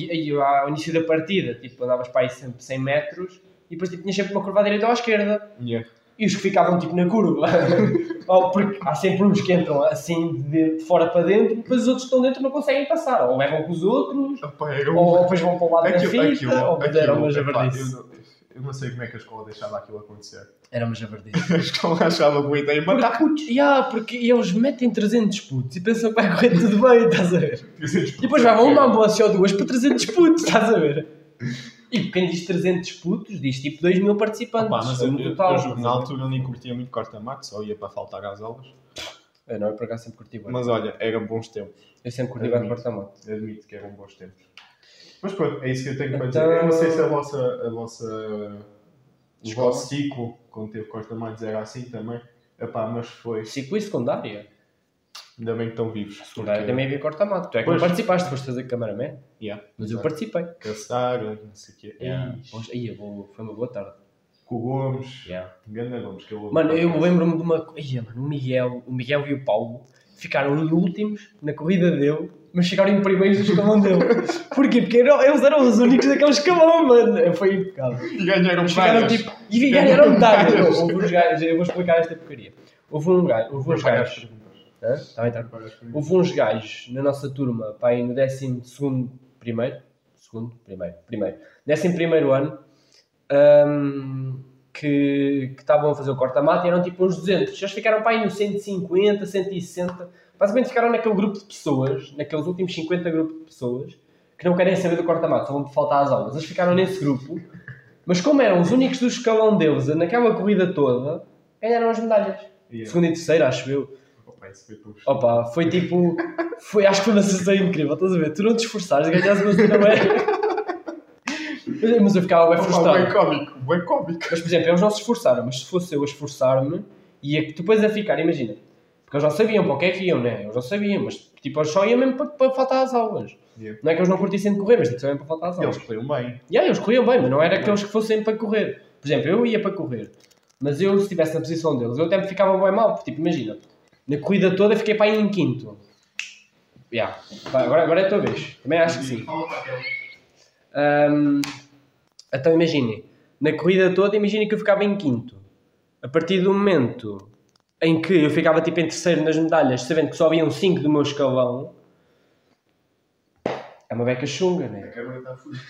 ao início da partida, tipo, andavas para aí sempre 100 metros e depois tipo, tinhas sempre uma curva à direita ou à esquerda. Yeah. E os que ficavam tipo na curva, ou porque há sempre uns que entram assim de fora para dentro, depois os outros que estão dentro não conseguem passar, ou levam com os outros, Opa, um- ou depois vão para o lado da aquilo, fita, aquilo, ou aquilo, era uma javardice. eu, não- eu não sei como é que a escola deixava aquilo acontecer. Era uma javardice. A escola achava boa ideia matar putos. Yeah, porque eles metem 300 putos e pensam que vai correr tudo bem, estás a ver? E depois vai uma ambulância ou duas para 300 putos, estás a ver? E quem diz 300 putos diz tipo 2 mil participantes. Pá, mas no eu, eu, total. eu, na altura eu nem curtia muito corta-mato, só ia para faltar às aulas. Eu não, eu por acaso sempre curti bem. Mas olha, eram bons tempos. Eu sempre curti bem de porta-moto. Admito que eram bons tempos. Mas pronto, é isso que eu tenho para Então- dizer. Eu não sei se a vossa, a vossa o vosso ciclo, quando teve corta-matos, era assim também. Epá, mas foi. Ciclo e secundária. Ainda bem que estão vivos. Secundária também havia corta-mato. Tu é que Pois. não participaste, foste fazer cameraman. Yeah, Mas eu participei. Caçar, não sei o quê. Yeah. Ia, vou- foi uma boa tarde. Com o Gomes. Yeah. Ganda Gomes. Que eu Mano, eu lembro-me de uma. Ia, mano, o Miguel, o Miguel e o Paulo ficaram em últimos na corrida dele, mas ficaram em primeiros no escalão dele. Porquê? Porque eram- eles eram os únicos daquele escalão, mano. Foi impecável. E ganharam várias. tipo. E ganharam. Houve uns gajos, eu vou explicar esta porcaria. Houve um gajo, houve uns gajos. Hã? Tá bem, tá. Houve uns gajos na nossa turma, pá, aí no 12 primeiro, segundo, primeiro, primeiro, 11 primeiro ano, hum, que estavam a fazer o corta-mata e eram tipo uns 200. Eles ficaram para aí no 150, 160. Basicamente ficaram naquele grupo de pessoas, naqueles últimos 50 grupos de pessoas, que não querem saber do corta-mato, só vão faltar às aulas. Eles ficaram nesse grupo, mas como eram os únicos do escalão deles naquela corrida toda, ganharam as medalhas. Yeah. Segunda e terceira, acho eu. Opa, isso foi tão Opa, foi tipo. Foi, acho que foi uma sensação incrível, estás a ver? Tu não te esforçares, ganhas uma cena bem. Mas- Mas eu ficava bem frustrado. Bem cómico, bem cómico. Mas, por exemplo, eles não se esforçaram, mas se fosse eu a esforçar-me, ia depois a ficar, imagina. Porque eles não sabiam para o que é que iam, né? Eles não sabiam, mas tipo, eles só iam mesmo para, para faltar às aulas. Yeah. Não é que eles não curtissem de correr, mas tipo, só iam para faltar às Eles aulas. corriam bem. E aí, eles corriam bem, mas não era aqueles que fossem para correr. Por exemplo, eu ia para correr, mas eu, se estivesse na posição deles, eu até me ficava bem mal, porque, tipo, imagina, na corrida toda eu fiquei para aí em quinto. Yeah. Agora, agora é a tua vez. Também acho que sim. Ahm, então imaginem, na corrida toda, imaginem que eu ficava em quinto. A partir do momento em que eu ficava tipo em terceiro nas medalhas, sabendo que só haviam 5 do meu escalão, é uma beca chunga, A né? câmera está fodida.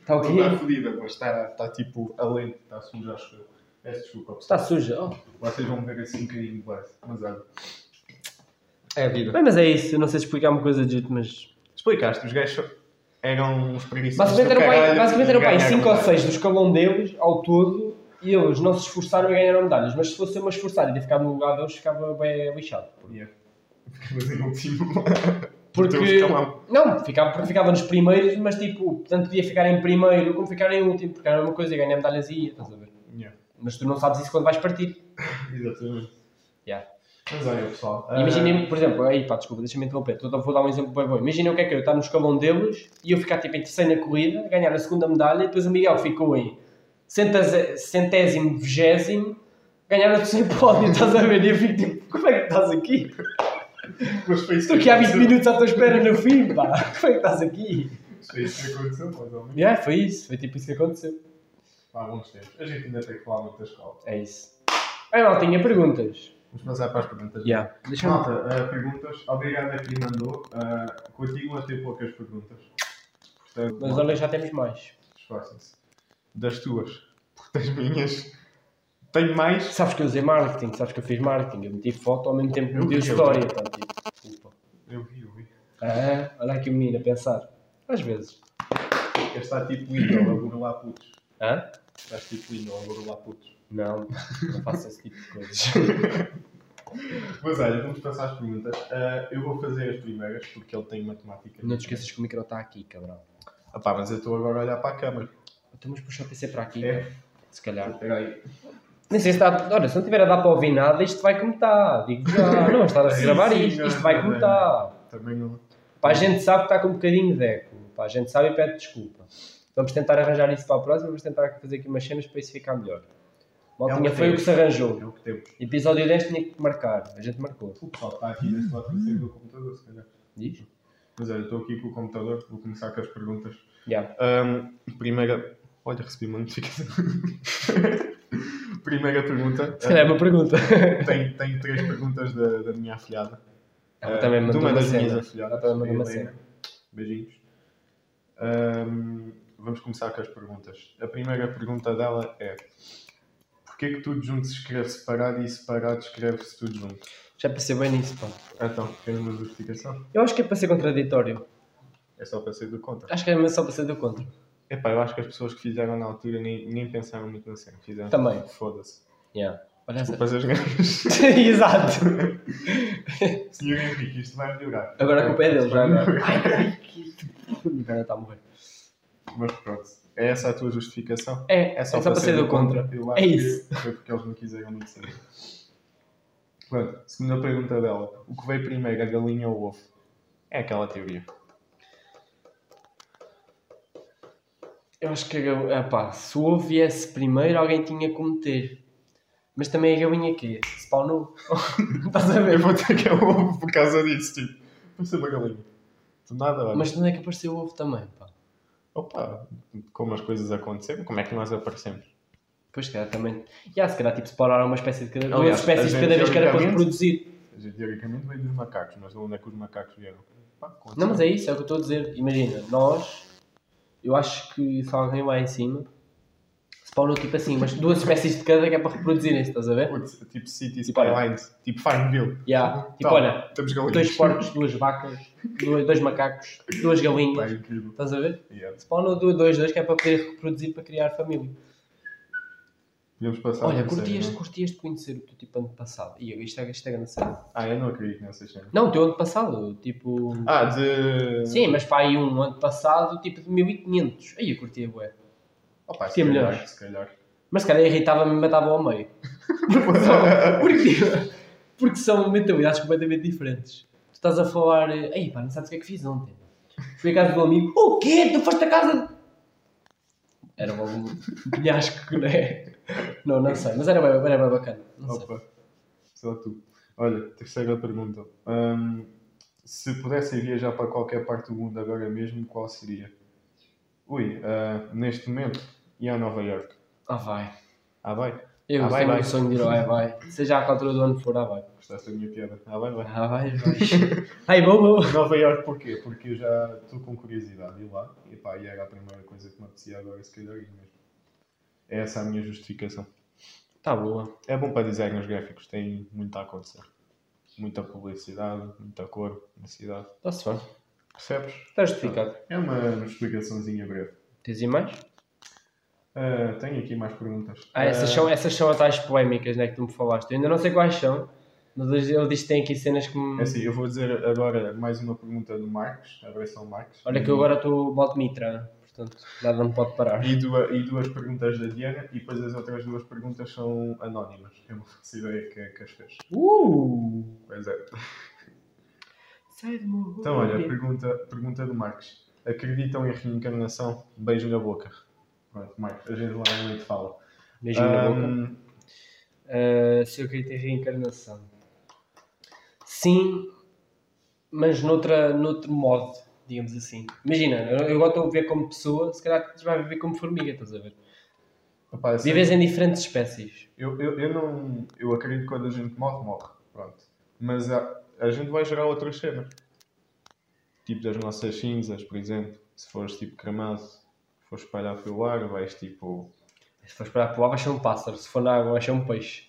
Está o Não está quê? fodida, mas está, está tipo a lente, está suja, acho eu. Peço desculpa, Está suja. Oh. Vocês vão ver assim um bocadinho base. Mas olha. É a vida. Bem, mas é isso, eu não sei explicar uma coisa de mas. Explicaste, os gajos eram uns preguiçosos. Basicamente do era o pai, caralho basicamente e era o pai ganharam 5 ou medalhas. 6 do escalão deles, ao todo, e eles não se esforçaram e ganharam medalhas. Mas se fosse eu me esforçar e ter ficado no lugar deles, ficava bem lixado. Yeah. Ficavas em último. Porque. Não, ficava, porque ficava nos primeiros, mas tipo, tanto podia ficar em primeiro como ficar em último, porque era uma coisa e ganhar medalhas e ia, estás a ver? Yeah. Mas tu não sabes isso quando vais partir. Exatamente. Yeah. Mas olha, pessoal. ah, Imaginem, por exemplo, aí pá, desculpa, deixa-me interromper, então vou dar um exemplo bem bom. Imaginem o que é que eu estar no escalão deles e eu ficar tipo em terceiro na corrida, ganhar a segunda medalha, e depois o Miguel ficou em centésimo, vigésimo, ganhar o terceiro pódio, estás a ver? E eu fico tipo, como é que estás aqui? Estou aqui há 20 aconteceu. minutos à tua espera no fim, pá. Como é que estás aqui? Foi isso que aconteceu, mais ou menos. Yeah, foi isso. Foi tipo isso que aconteceu. Há bons tempos. A gente ainda tem que falar muito da escola. É isso. Ai, mal, tinha perguntas. Vamos passar para as perguntas. Yeah. Deixa-me... Malta, ah, perguntas. Obrigado a quem mandou. Ah, continuam a ter poucas perguntas. Portanto, Mas olha, já temos mais. esforcem-se. Das tuas. Porque das minhas. Tenho mais. Sabes que eu usei marketing, sabes que eu fiz marketing. Eu meti foto ao mesmo tempo que Eu meti eu história. Tipo. Eu vi, eu vi. Ah, olha aqui o menino a pensar. Às vezes. Este está tipo Windows a burlar putos. Hã? Estás tipo Windows a burlar putos. Não, não faço esse tipo de coisas. Mas olha, vamos passar às perguntas. Ah, eu vou fazer as primeiras porque ele tem matemática. Não te esqueças que o micro está aqui, cabrão. Ah pá, mas eu estou agora a olhar para a câmara. Então, mas puxa o PC para aqui. É. Se calhar. Espera aí. Nem sei se está. Olha, se não tiver a dar para ouvir nada, isto vai como está. Digo já, não, estar a gravar sim, isto. não, Isto vai como está. Também não. Pá, a gente sabe que está com um bocadinho de eco. Pá, a gente sabe e pede desculpa. Vamos tentar arranjar isso para a próxima. Vamos tentar fazer aqui umas cenas para isso ficar melhor. Maltinha, É foi o que se arranjou. É o que temos. Episódio 10 tinha que marcar. A gente marcou. O pessoal está aqui deste lado tem do computador, se calhar. Diz? Mas olha, estou aqui com o computador, vou começar com as perguntas. Yeah. Ahm, primeira. Olha, recebi uma notificação. primeira pergunta. Se calhar é uma pergunta. Tenho, tenho três perguntas da, da minha afilhada. Ela também mandou uma uma das minhas cena. afilhadas. Ela também mandou uma cena. Beijinhos. Ahm, vamos começar com as perguntas. A primeira pergunta dela é: Porquê que tudo junto se escreve separado e separado escreve-se tudo junto? Já pensei bem nisso, pá. Então, queres uma justificação? Eu acho que é para ser contraditório. É só para ser do contra. Acho que é só para ser do contra. Epá, eu acho que as pessoas que fizeram na altura nem, nem pensaram muito na cena. Fizeram Também. Foda-se. Yeah. Olha. Desculpas as ganas. Exato. Senhor Henrique, isto vai melhorar. Agora a culpa é dele, já agora. Ai, ai, que. O cara está a morrer. Mas pronto. É essa a tua justificação? É, é só, para ser do contra. Eu É que isso. Foi porque eles não quiseram muito saber. Pronto, segunda pergunta dela. O que veio primeiro, a galinha ou o ovo? É aquela teoria. Eu acho que a galinha. Ah, pá, se o ovo viesse primeiro, alguém tinha que meter. Mas também a galinha quê? Spawnou. Estás a Eu ver? vou ter que é o ovo por causa disso, tipo. Ser uma galinha. Do nada, olha. Mas de onde é que apareceu o ovo também, pá? Opa, como as coisas aconteceram, como é que nós aparecemos? Pois, se calhar também. Já, se calhar tipo spawnaram uma espécie de cada duas Aliás, espécies a de cada vez que era para reproduzir. Teoricamente veio dos macacos, mas de onde é que os macacos vieram? Pá. Não, mas é isso, é o que eu estou a dizer. Imagina, nós, eu acho que se alguém lá em cima, spawnou tipo assim, mas duas espécies de cada que é para reproduzirem-se, estás a ver? Tipo City Tipo. Skylines, tipo Farmville. Yeah. Tipo, Tá, olha, dois porcos, duas vacas, dois, dois macacos, duas galinhas, incrível. estás a ver? Yeah. Spawnou dois, dois, dois que é para poder reproduzir para criar família. Podemos passar Olha, curtias, sério, não? curtias de conhecer o teu tipo ano passado. E isto é, isto é grande sério. Ah, eu não acredito nessas cenas. Não, o teu ano passado, tipo. Ah, de. Sim, mas para aí um ano passado, tipo de 1500. Aí eu curtia, bué. Opa, se é calhar, melhor. Se calhar. Mas se calhar irritava-me e matava ao meio. Porque são, porque, são mentalidades completamente diferentes. Tu estás a falar, eh, ei pá, não sabes o que é que fiz ontem. Fui à casa do amigo, o quê? Tu foste à casa. de-" Era um penhasco, não é? Não, não sei, mas era bem, era bem bacana. Não sei. Opa, só tu. Olha, terceira pergunta. Hum, se pudessem viajar para qualquer parte do mundo agora mesmo, qual seria? Ui, ah, neste momento, e a Nova York? Ah, vai. Ah, vai? Eu Ah, vai, tenho vai. o sonho de ir ao ai vai. Seja à altura do ano for, ah, vai. Gostaste da minha piada? Ah, vai, vai. Ah, vai, vai. Ai, vou, vou. Nova York porquê? Porque eu já estou com curiosidade de ir lá e pá, e era a primeira coisa que me apetecia agora, se calhar ir mesmo. É essa a minha justificação. Tá boa. É bom para designers gráficos, tem muito a acontecer. Muita publicidade, muita cor na cidade. Está-se bem. Percebes? Está justificado. É uma explicaçãozinha breve. Tens aí mais? Ah, tenho aqui mais perguntas. Ah, essas Ah, são, essas são as tais polémicas né, que tu me falaste. Eu ainda não sei quais são, mas ele diz que tem aqui cenas que me. É assim, eu vou dizer agora mais uma pergunta do Marcos, a versão Marcos. Olha que eu agora estou bote mitra, portanto nada não pode parar. E duas, e duas perguntas da Diana e depois as outras duas perguntas são anónimas. Eu não faço ideia que, que as fez. Uh! Pois é. Sai Então, olha, pergunta, pergunta do Marcos. Acreditam em reencarnação? Beijo na boca. Pronto, Marcos, a gente lá no meio fala. Beijinho na boca. Uh, se eu acredito em reencarnação. Sim, mas noutra, noutro modo, digamos assim. Imagina, eu, eu agora estou a ver como pessoa, se calhar tu vais viver como formiga, estás a ver? Opa, assim, Vives em diferentes espécies. eu, eu, eu não. Eu acredito que quando a gente morre, morre. Pronto. Mas a, a gente vai gerar outras cenas. Tipo das nossas cinzas, por exemplo. Se fores tipo cremado, se fores espalhar pelo ar, vais tipo. Se fores para o ar, vais ser um pássaro. Se for na água, vais ser um peixe.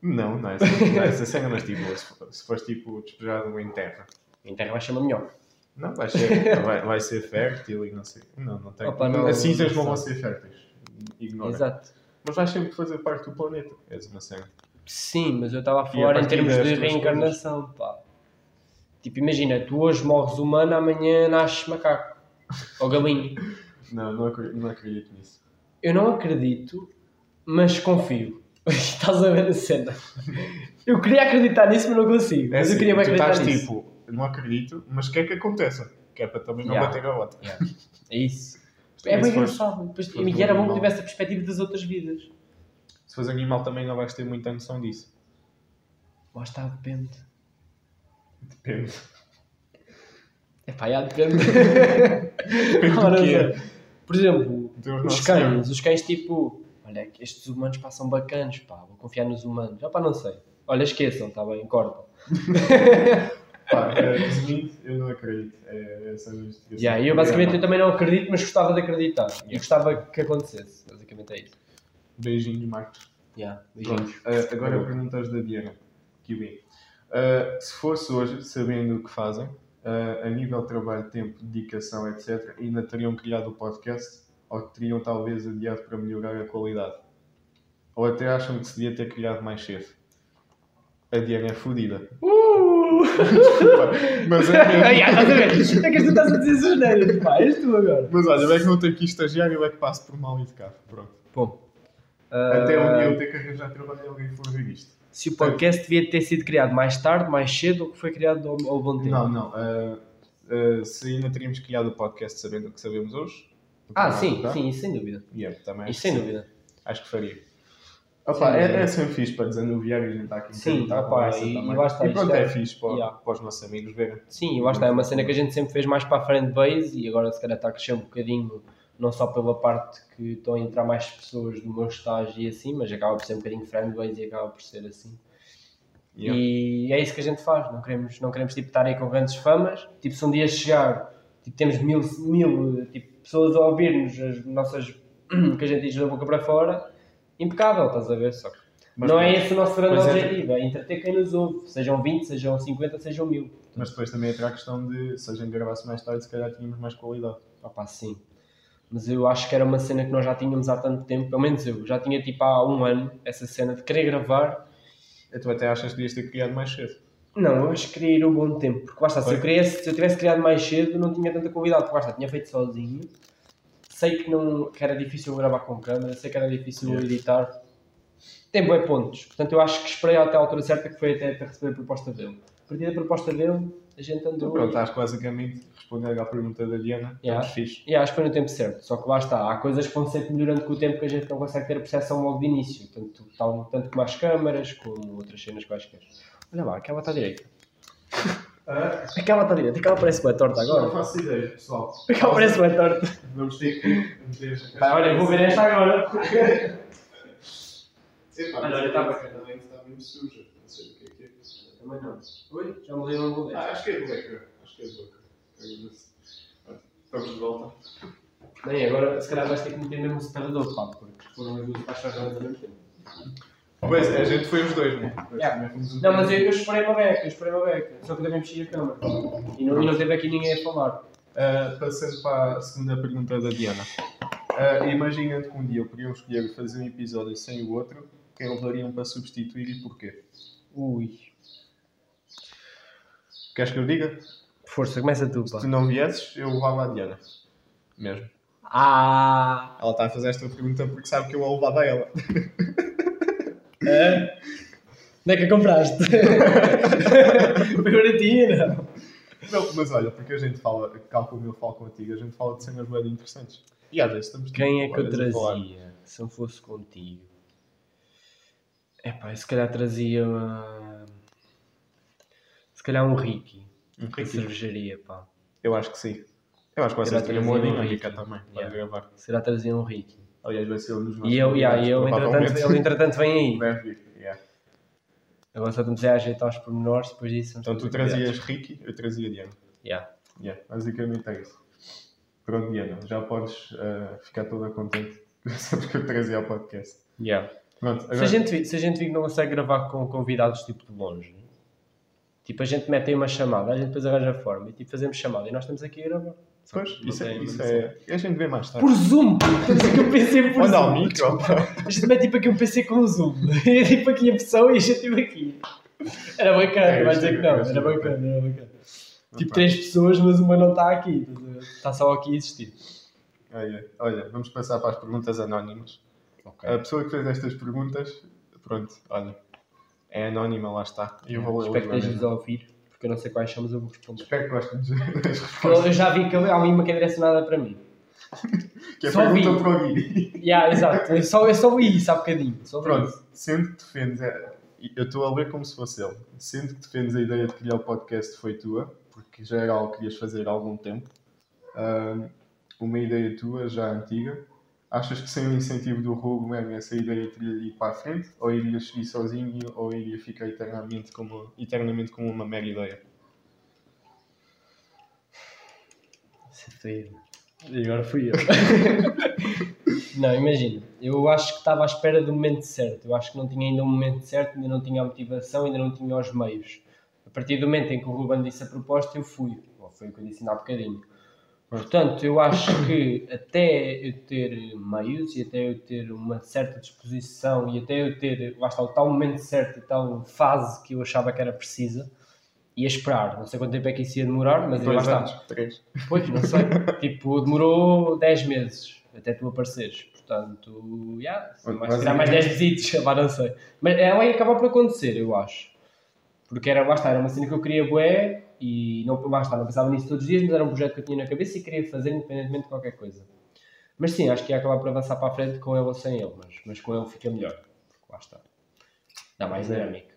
Não, não é essa, não é essa cena, mas tipo, se, for- se fores tipo despejado em terra. Em terra vais ser uma minhoca. Não, vai ser, vai, vai ser fértil e não sei. Não, não tem. Opa, não- as cinzas não vão ser férteis. Ignora. Exato. Mas vais sempre fazer parte do planeta. És uma cena. Sim, mas eu estava a a falar em termos de reencarnação, pá. Tipo, imagina, tu hoje morres humano, amanhã nasces macaco. Ou galinha. Não, não acredito, não acredito nisso. Eu não acredito, mas confio. Estás a ver a cena? Eu queria acreditar nisso, mas não consigo. É Mas eu assim, queria me tu acreditar estás nisso. tipo, não acredito, mas quer que aconteça. Que é para também não Yeah. bater a outra. Yeah. É isso. É bem engraçado. E era bom que tivesse a perspectiva das outras vidas. Se fores animal também não vais ter muita noção disso. Lá está, depende. Depende. É pá, já depende. Depende Ora, do é. Zé, Por exemplo, Deus os cães. Os cães tipo... Olha, estes humanos passam bacanos, pá. Vou confiar nos humanos. Já pá, não sei. Olha, esqueçam, está bem, cortam. Pá, é, resumindo, eu não acredito. É essa a minha investigação. Yeah, eu basicamente eu também não acredito, mas gostava de acreditar. E gostava que acontecesse. Basicamente é isso. Beijinhos, Marcos. Yeah, Pronto, beijinhos. uh, agora perguntas da Diana. Kiwi. Uh, se fosse hoje, sabendo o que fazem, uh, a nível de trabalho, tempo, dedicação, etc., ainda teriam criado o podcast ou teriam talvez adiado para melhorar a qualidade? Ou até acham que se devia ter criado mais cedo? A Diana é fodida. Uh! Desculpa, mas é ver? É que tu estás a dizer asneiras, pá. És tu agora. Mas olha, eu é que não tenho que estagiar, eu é que passo por mal e de carro. Pronto. Bom. Até um ah, dia eu ter que arranjar trabalho e alguém for ver isto. Se o podcast devia ter sido criado mais tarde, mais cedo, ou que foi criado ao, ao bom tempo? Não, não. uh, uh, se ainda teríamos criado o podcast sabendo o que sabemos hoje. Ah, sim, tá? sim, isso sem dúvida. Yeah, também acho Isso que sem sim. dúvida. Acho que faria. Opa, Sem é, dúvida. é sempre fixe para desanuviar e a gente está aqui Sim, à opa, e- e está, E pronto, é- é fixe para, Yeah. para os nossos amigos verem. Sim, e lá está, é uma cena que a gente sempre fez mais para a frente base e agora se calhar está a crescer um bocadinho, não só pela parte que estão a entrar mais pessoas do meu estágio e assim, mas acaba por ser um bocadinho friend base e acaba por ser assim. Yeah. E é isso que a gente faz, não queremos, não queremos tipo, estar aí com grandes famas. Tipo, se um dia chegar, tipo, temos mil, mil tipo, pessoas a ouvir-nos, as nossas que a gente diz da boca para fora, impecável, estás a ver? Só que Mas não é pronto. esse o nosso grande é. objetivo, é entreter quem nos ouve, sejam 20, sejam 50, sejam 1000. Mas depois também entra a questão de se a gente gravasse mais tarde, se calhar tínhamos mais qualidade. Opa, sim. Mas eu acho que era uma cena que nós já tínhamos há tanto tempo, pelo menos eu, já tinha tipo há um ano essa cena de querer gravar. Tu até achas que devias ter criado mais cedo. Não, eu acho que queria ir um bom tempo, porque está, se eu, queriesse, se eu tivesse criado mais cedo não tinha tanta qualidade, porque está, tinha feito sozinho. Sei que, não, que era difícil gravar com câmera, sei que era difícil Yeah. editar. Tem bem pontos, portanto eu acho que esperei até a altura certa que foi até para receber a proposta dele. A partir da proposta dele, a gente andou. Então pronto, que basicamente respondendo à pergunta da Diana, Yeah. estamos fixe. E acho que foi no tempo certo, só que lá está, há coisas que vão sempre melhorando com o tempo que a gente não consegue ter a percepção logo de início, tanto, tal, tanto como as câmaras, como outras cenas quaisquer. Olha lá, aquela está à direita. Aquela está à direita, aquela parece bem torta Não agora. faço ideia, pessoal. Aquela parece bem torta. Vamos ter que. Pá, olha, vou ver esta agora. Epá, Olha, mas olha, tá a bacana. está muito suja. Não sei o que é que é. Também não. Oi? Já mudei o nome Ah, acho que é boca. Acho que é boca. Estamos de volta. Bem, agora se calhar vais ter que meter mesmo o separador, pá, porque foram as duas faixas ao mesmo tempo. Pois, a gente foi os dois, né? Yeah. Não, mas eu, eu esperei uma beca, eu esperei uma beca, só que também mexi a câmera. E não, e não teve aqui ninguém a falar. Uh, passando para a segunda pergunta da Diana. Uh, imaginando que um dia podiam escolher fazer um episódio sem o outro, quem levariam para substituir e porquê? Ui. Queres que eu diga? Força, começa tu, Se pá. tu não viesses, eu levava a Diana. Mesmo. Ah! Ela está a fazer esta pergunta porque sabe que eu a levava a ela. É? Onde é que a compraste? Foi baratinha, não? Não, mas olha, porque a gente fala, calculo eu falo contigo, a gente fala de cenas bem interessantes. E às vezes estamos Quem é que eu trazia se não fosse contigo? É pá, se calhar trazia. uma- Se calhar um Ricky. Um Ricky. cervejaria, pá. Eu acho que sim. Eu acho que uma trazia um dinâmica Ricky? também para Yeah. gravar. Será trazer um Ricky. Aliás, vai ser um dos nossos E eu, yeah, eu entretanto, ele entretanto vem aí. Yeah. Agora só estamos a ajeitar os pormenores, depois disso. Então tu trazias Ricky, eu trazia Diana. Yeah. Yeah, basicamente é isso. Pronto, Diana, já podes eh, ficar toda contente sempre que eu trazia ao podcast. Yeah. Pronto, Se, agora... a gente, se a gente vir que não consegue gravar com convidados tipo de longe, tipo a gente mete aí uma chamada, a gente depois arranja a forma e tipo fazemos chamada e nós estamos aqui a gravar. Pois, isso, é, isso é... E a gente vê mais tarde. Por Zoom! Estamos aqui um PC por Olha Zoom. micro. A gente mete tipo aqui um PC com Zoom. E tipo aqui a pessoa e a gente tipo aqui. Era bacana, É, vai dizer é- que não, é era bacana. era bacana. Tipo três pessoas, mas uma não está aqui. ver? Está só aqui a existir. Olha, olha, vamos passar para as perguntas anónimas. A pessoa que fez estas perguntas, pronto, olha, é anónima, lá está. E eu vou ler Espero que estejas a ouvir, porque eu não sei quais são, mas eu vou responder. Espero que gostem das respostas. eu já vi que há uma que é direcionada para mim. Que é só pergunta vi. para o Guiri. Yeah, exato. Eu só, eu só vi isso há bocadinho. Só Pronto, isso. sendo que defendes, é, eu estou a ler como se fosse ele, sendo que defendes a ideia de criar o podcast foi tua, porque já era algo que querias fazer há algum tempo, ahm, uma ideia tua, já antiga, achas que sem o incentivo do mesmo essa ideia teria de ir para a frente, ou irias seguir sozinho, ou iria ficar eternamente como, eternamente como uma mera ideia? Isso é. E agora fui eu. não, imagina. Eu acho que estava à espera do momento certo. Eu acho que não tinha ainda um momento certo, ainda não tinha a motivação, ainda não tinha os meios. A partir do momento em que o Ruben disse a proposta, eu fui. Ou foi o que eu disse ainda há bocadinho. Portanto, eu acho que até eu ter meios e até eu ter uma certa disposição e até eu ter, lá está, o tal momento certo e tal fase que eu achava que era precisa, ia esperar. Não sei quanto tempo é que isso ia demorar, mas lá está. anos? Três? Pois, não sei. tipo, demorou 10 meses até tu apareceres. Portanto, yeah, se mais, mais basicamente- 10 visitas, lá não sei. Mas ela ia acabar por acontecer, eu acho. Porque era, lá está, era uma cena que eu queria bué e não, lá está, não pensava nisso todos os dias, mas era um projeto que eu tinha na cabeça e queria fazer independentemente de qualquer coisa. Mas sim, acho que ia acabar por avançar para a frente com ele ou sem ele, mas, mas com ele fica melhor. Porque lá está. Dá mais É. dinâmica.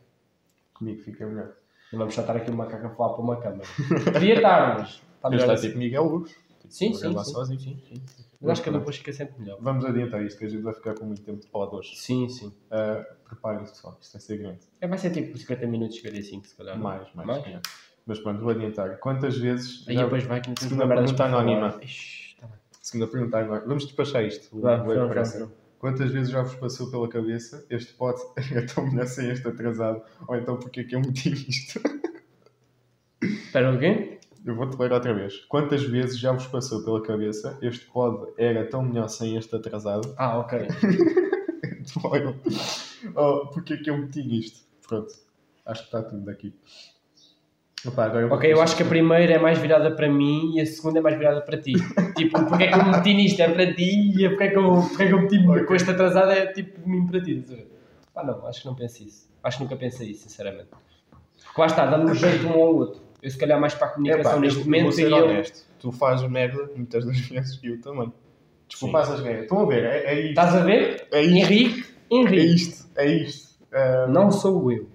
Comigo fica melhor. Não vamos estar aqui uma macaco a falar para uma câmara. Podia estar, mas está melhor está assim. tipo Miguel Luz. Tipo, Sim, sim, sim. sozinho. sim, sim. Mas acho que depois fica sempre melhor. Vamos adiantar isto, que a gente vai ficar com muito tempo de falar hoje. Sim, sim. Uh, Preparem-se, pessoal, isto vai ser grande. É, vai ser tipo 50 minutos, 55 se calhar. não? Mais, mais. Mais? é. Mas pronto, vou adiantar. Quantas vezes. Aí já- depois vai temos Segunda pergunta anónima. Ixi, tá. Segunda pergunta agora. Vamos despachar isto. Vou vamos, depressa. vamos, Quantas vezes já vos passou pela cabeça este pote é tão melhor sem este atrasado? Ou então porque é que eu meti isto? Espera o quê? Eu vou-te ler outra vez. Quantas vezes já vos passou pela cabeça este pod era tão melhor sem este atrasado? Ah, ok. Oh, porque é que eu meti isto? Pronto. Acho que está tudo daqui. Opa, agora vou Ok, eu acho que a primeira é mais virada para mim e a segunda é mais virada para ti. tipo, porque é que eu me meti nisto é para ti e porque é que eu, porque é que eu meti Ok. com este atrasado é tipo mim para ti. Ah, não, acho que não penso isso. Acho que nunca pensei isso, sinceramente. Porque lá está, dando um jeito um ao outro. Eu se calhar mais para a comunicação Epá, neste eu momento vou e ser eu. honesto. Tu fazes merda muitas das vezes e eu também. Desculpa Sim. as regras. Estão a ver? É, é isto. Estás a ver? É isto. Henrique, É Henrique. isto. É isto. Ah, Não sou eu.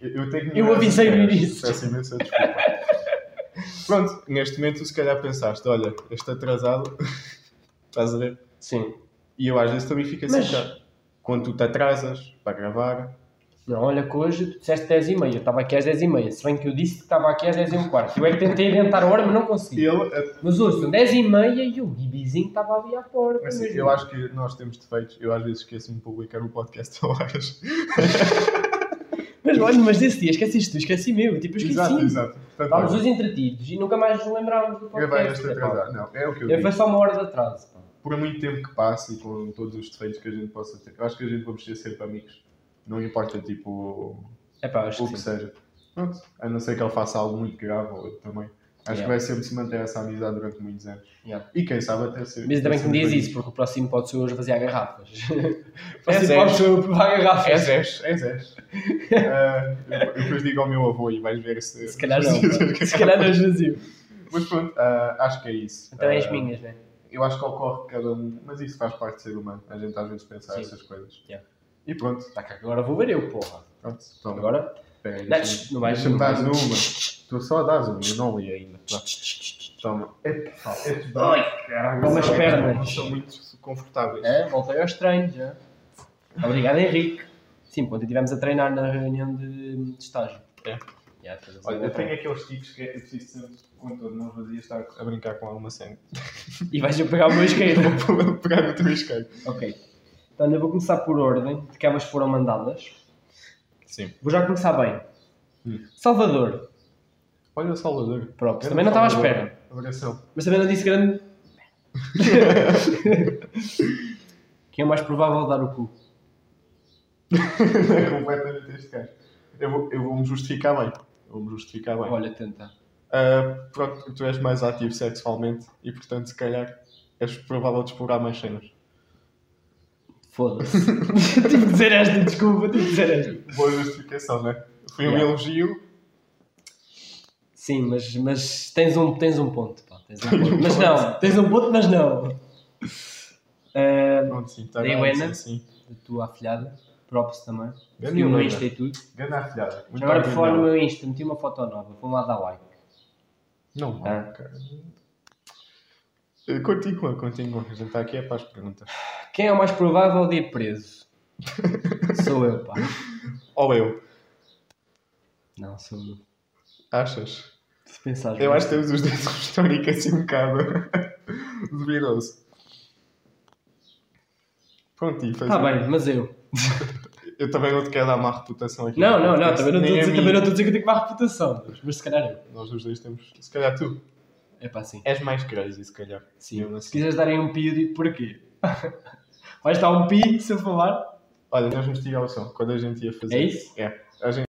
Eu, eu tenho que Eu avisei no início. Peço imensa desculpa. Pronto, neste momento se calhar pensaste, olha, este atrasado, estás a ver? Sim. E eu às vezes também fico assim, Mas-. Quando tu te atrasas para gravar, Não, olha que hoje tu disseste 10 e meia, eu estava aqui às 10 e meia, se bem que eu disse que estava aqui às 10 e um quarto. Eu é que tentei inventar a hora, mas não consegui. ele, eh, Mas hoje são 10 e meia e o Gibizinho estava ali à porta. assim, mesmo. eu acho que nós temos defeitos. Eu às vezes esqueço-me de publicar o podcast a horas. Mas olha, mas desse dia esqueceste tu, esqueci meu, tipo, eu esqueci. Exato, exato. Portanto, Estávamos olha, os entretidos e nunca mais nos lembrámos do Gravei podcast. este atrasado. Não, é o que eu Eu digo. foi só uma hora de atraso. pá. Por muito tempo que passa e com todos os defeitos que a gente possa ter, eu acho que a gente vamos ser sempre amigos. Não importa, tipo, É pá, acho o que que seja. Pronto. A não ser que ele faça algo muito grave ou também. Acho Yeah. que vai sempre se manter essa amizade durante muitos anos. Yeah. E quem sabe até ser. Mas ainda bem que me diz isso, porque o próximo pode ser hoje a fazer garrafas. o próximo pode ser eu a provar garrafas. És, és, és, és. Ah, eu eu depois digo ao meu avô e vais ver se. Se calhar não. Se calhar não esvazio. Mas pronto, ah, acho que é isso. Então é as Ah, minhas, né? Eu acho que ocorre cada um, mas isso faz parte de ser humano. A gente às vezes pensar Sim. essas coisas. Yeah. E pronto, Tá agora vou ver eu, porra. pronto. Toma. Agora, Aí, Não, não vais- não dar uma. Tu só dás uma, eu não li ainda. Toma. Epá, Ai, braços, caralho, como as são- pernas. São muito confortáveis. É, voltei aos treinos já. Obrigado, Henrique. Sim, ontem estivemos a treinar na reunião de, de estágio. É. Já, todas as Olha, eu tenho aqueles tipos que é preciso sempre, com todo mãos vazias, estar a brincar com alguma cena. E vais a pegar o meu isqueiro. Vou pegar no teu isqueiro. ok. Então eu vou começar por ordem, porque elas foram mandadas. Sim. Vou já começar bem. Hum. Salvador. Olha o Salvador. Próprio. Também não estava à espera. Abração. Mas também não disse grande. Quem é mais provável de dar o cu? é completamente este gajo. Eu vou- eu vou-me justificar bem. Eu vou-me justificar bem. Olha, tenta. Ah, pronto, tu és mais ativo sexualmente e, portanto, se calhar és provável de explorar mais cenas. Foda-se. tive de dizer esta, desculpa, tive de dizer esta. Boa justificação, não é? Foi um Yeah. elogio. Sim, mas, mas tens, um, tens um ponto. Pá, tens um ponto. Mas não, tens um ponto, mas não. Ah, Pronto, sim, está Da bem, Helena? sim, sim. da tua afilhada, props também. Viu no. Insta e tudo. Grande afilhada. Muito Agora por falar no meu Insta, meti uma foto nova, vou lá dar like. Não, Ah. cara. Eh, Continua, continua. A gente está aqui é para as perguntas. Quem é o mais provável de ir preso? sou eu, pá. Ou eu. Não, sou eu. Achas? Se pensares Eu bem. acho que temos os dois um histórico assim um bocado duvidoso. Pronto, e faz Tá bem, mas eu. Eu também não te quero dar má reputação aqui. Não, não, não, também não estou a dizer, também não estou a dizer que eu tenho má reputação, mas se calhar eu. Nós os dois temos. Se calhar tu. É pá, sim. És mais crazy, se calhar. Sim. Mesmo Se assim. quiseres darem um pi, eu digo porquê. Vais dar um pi se eu falar? Olha, nós vamos tirar o som. Quando a gente ia fazer. É isso? É. A gente.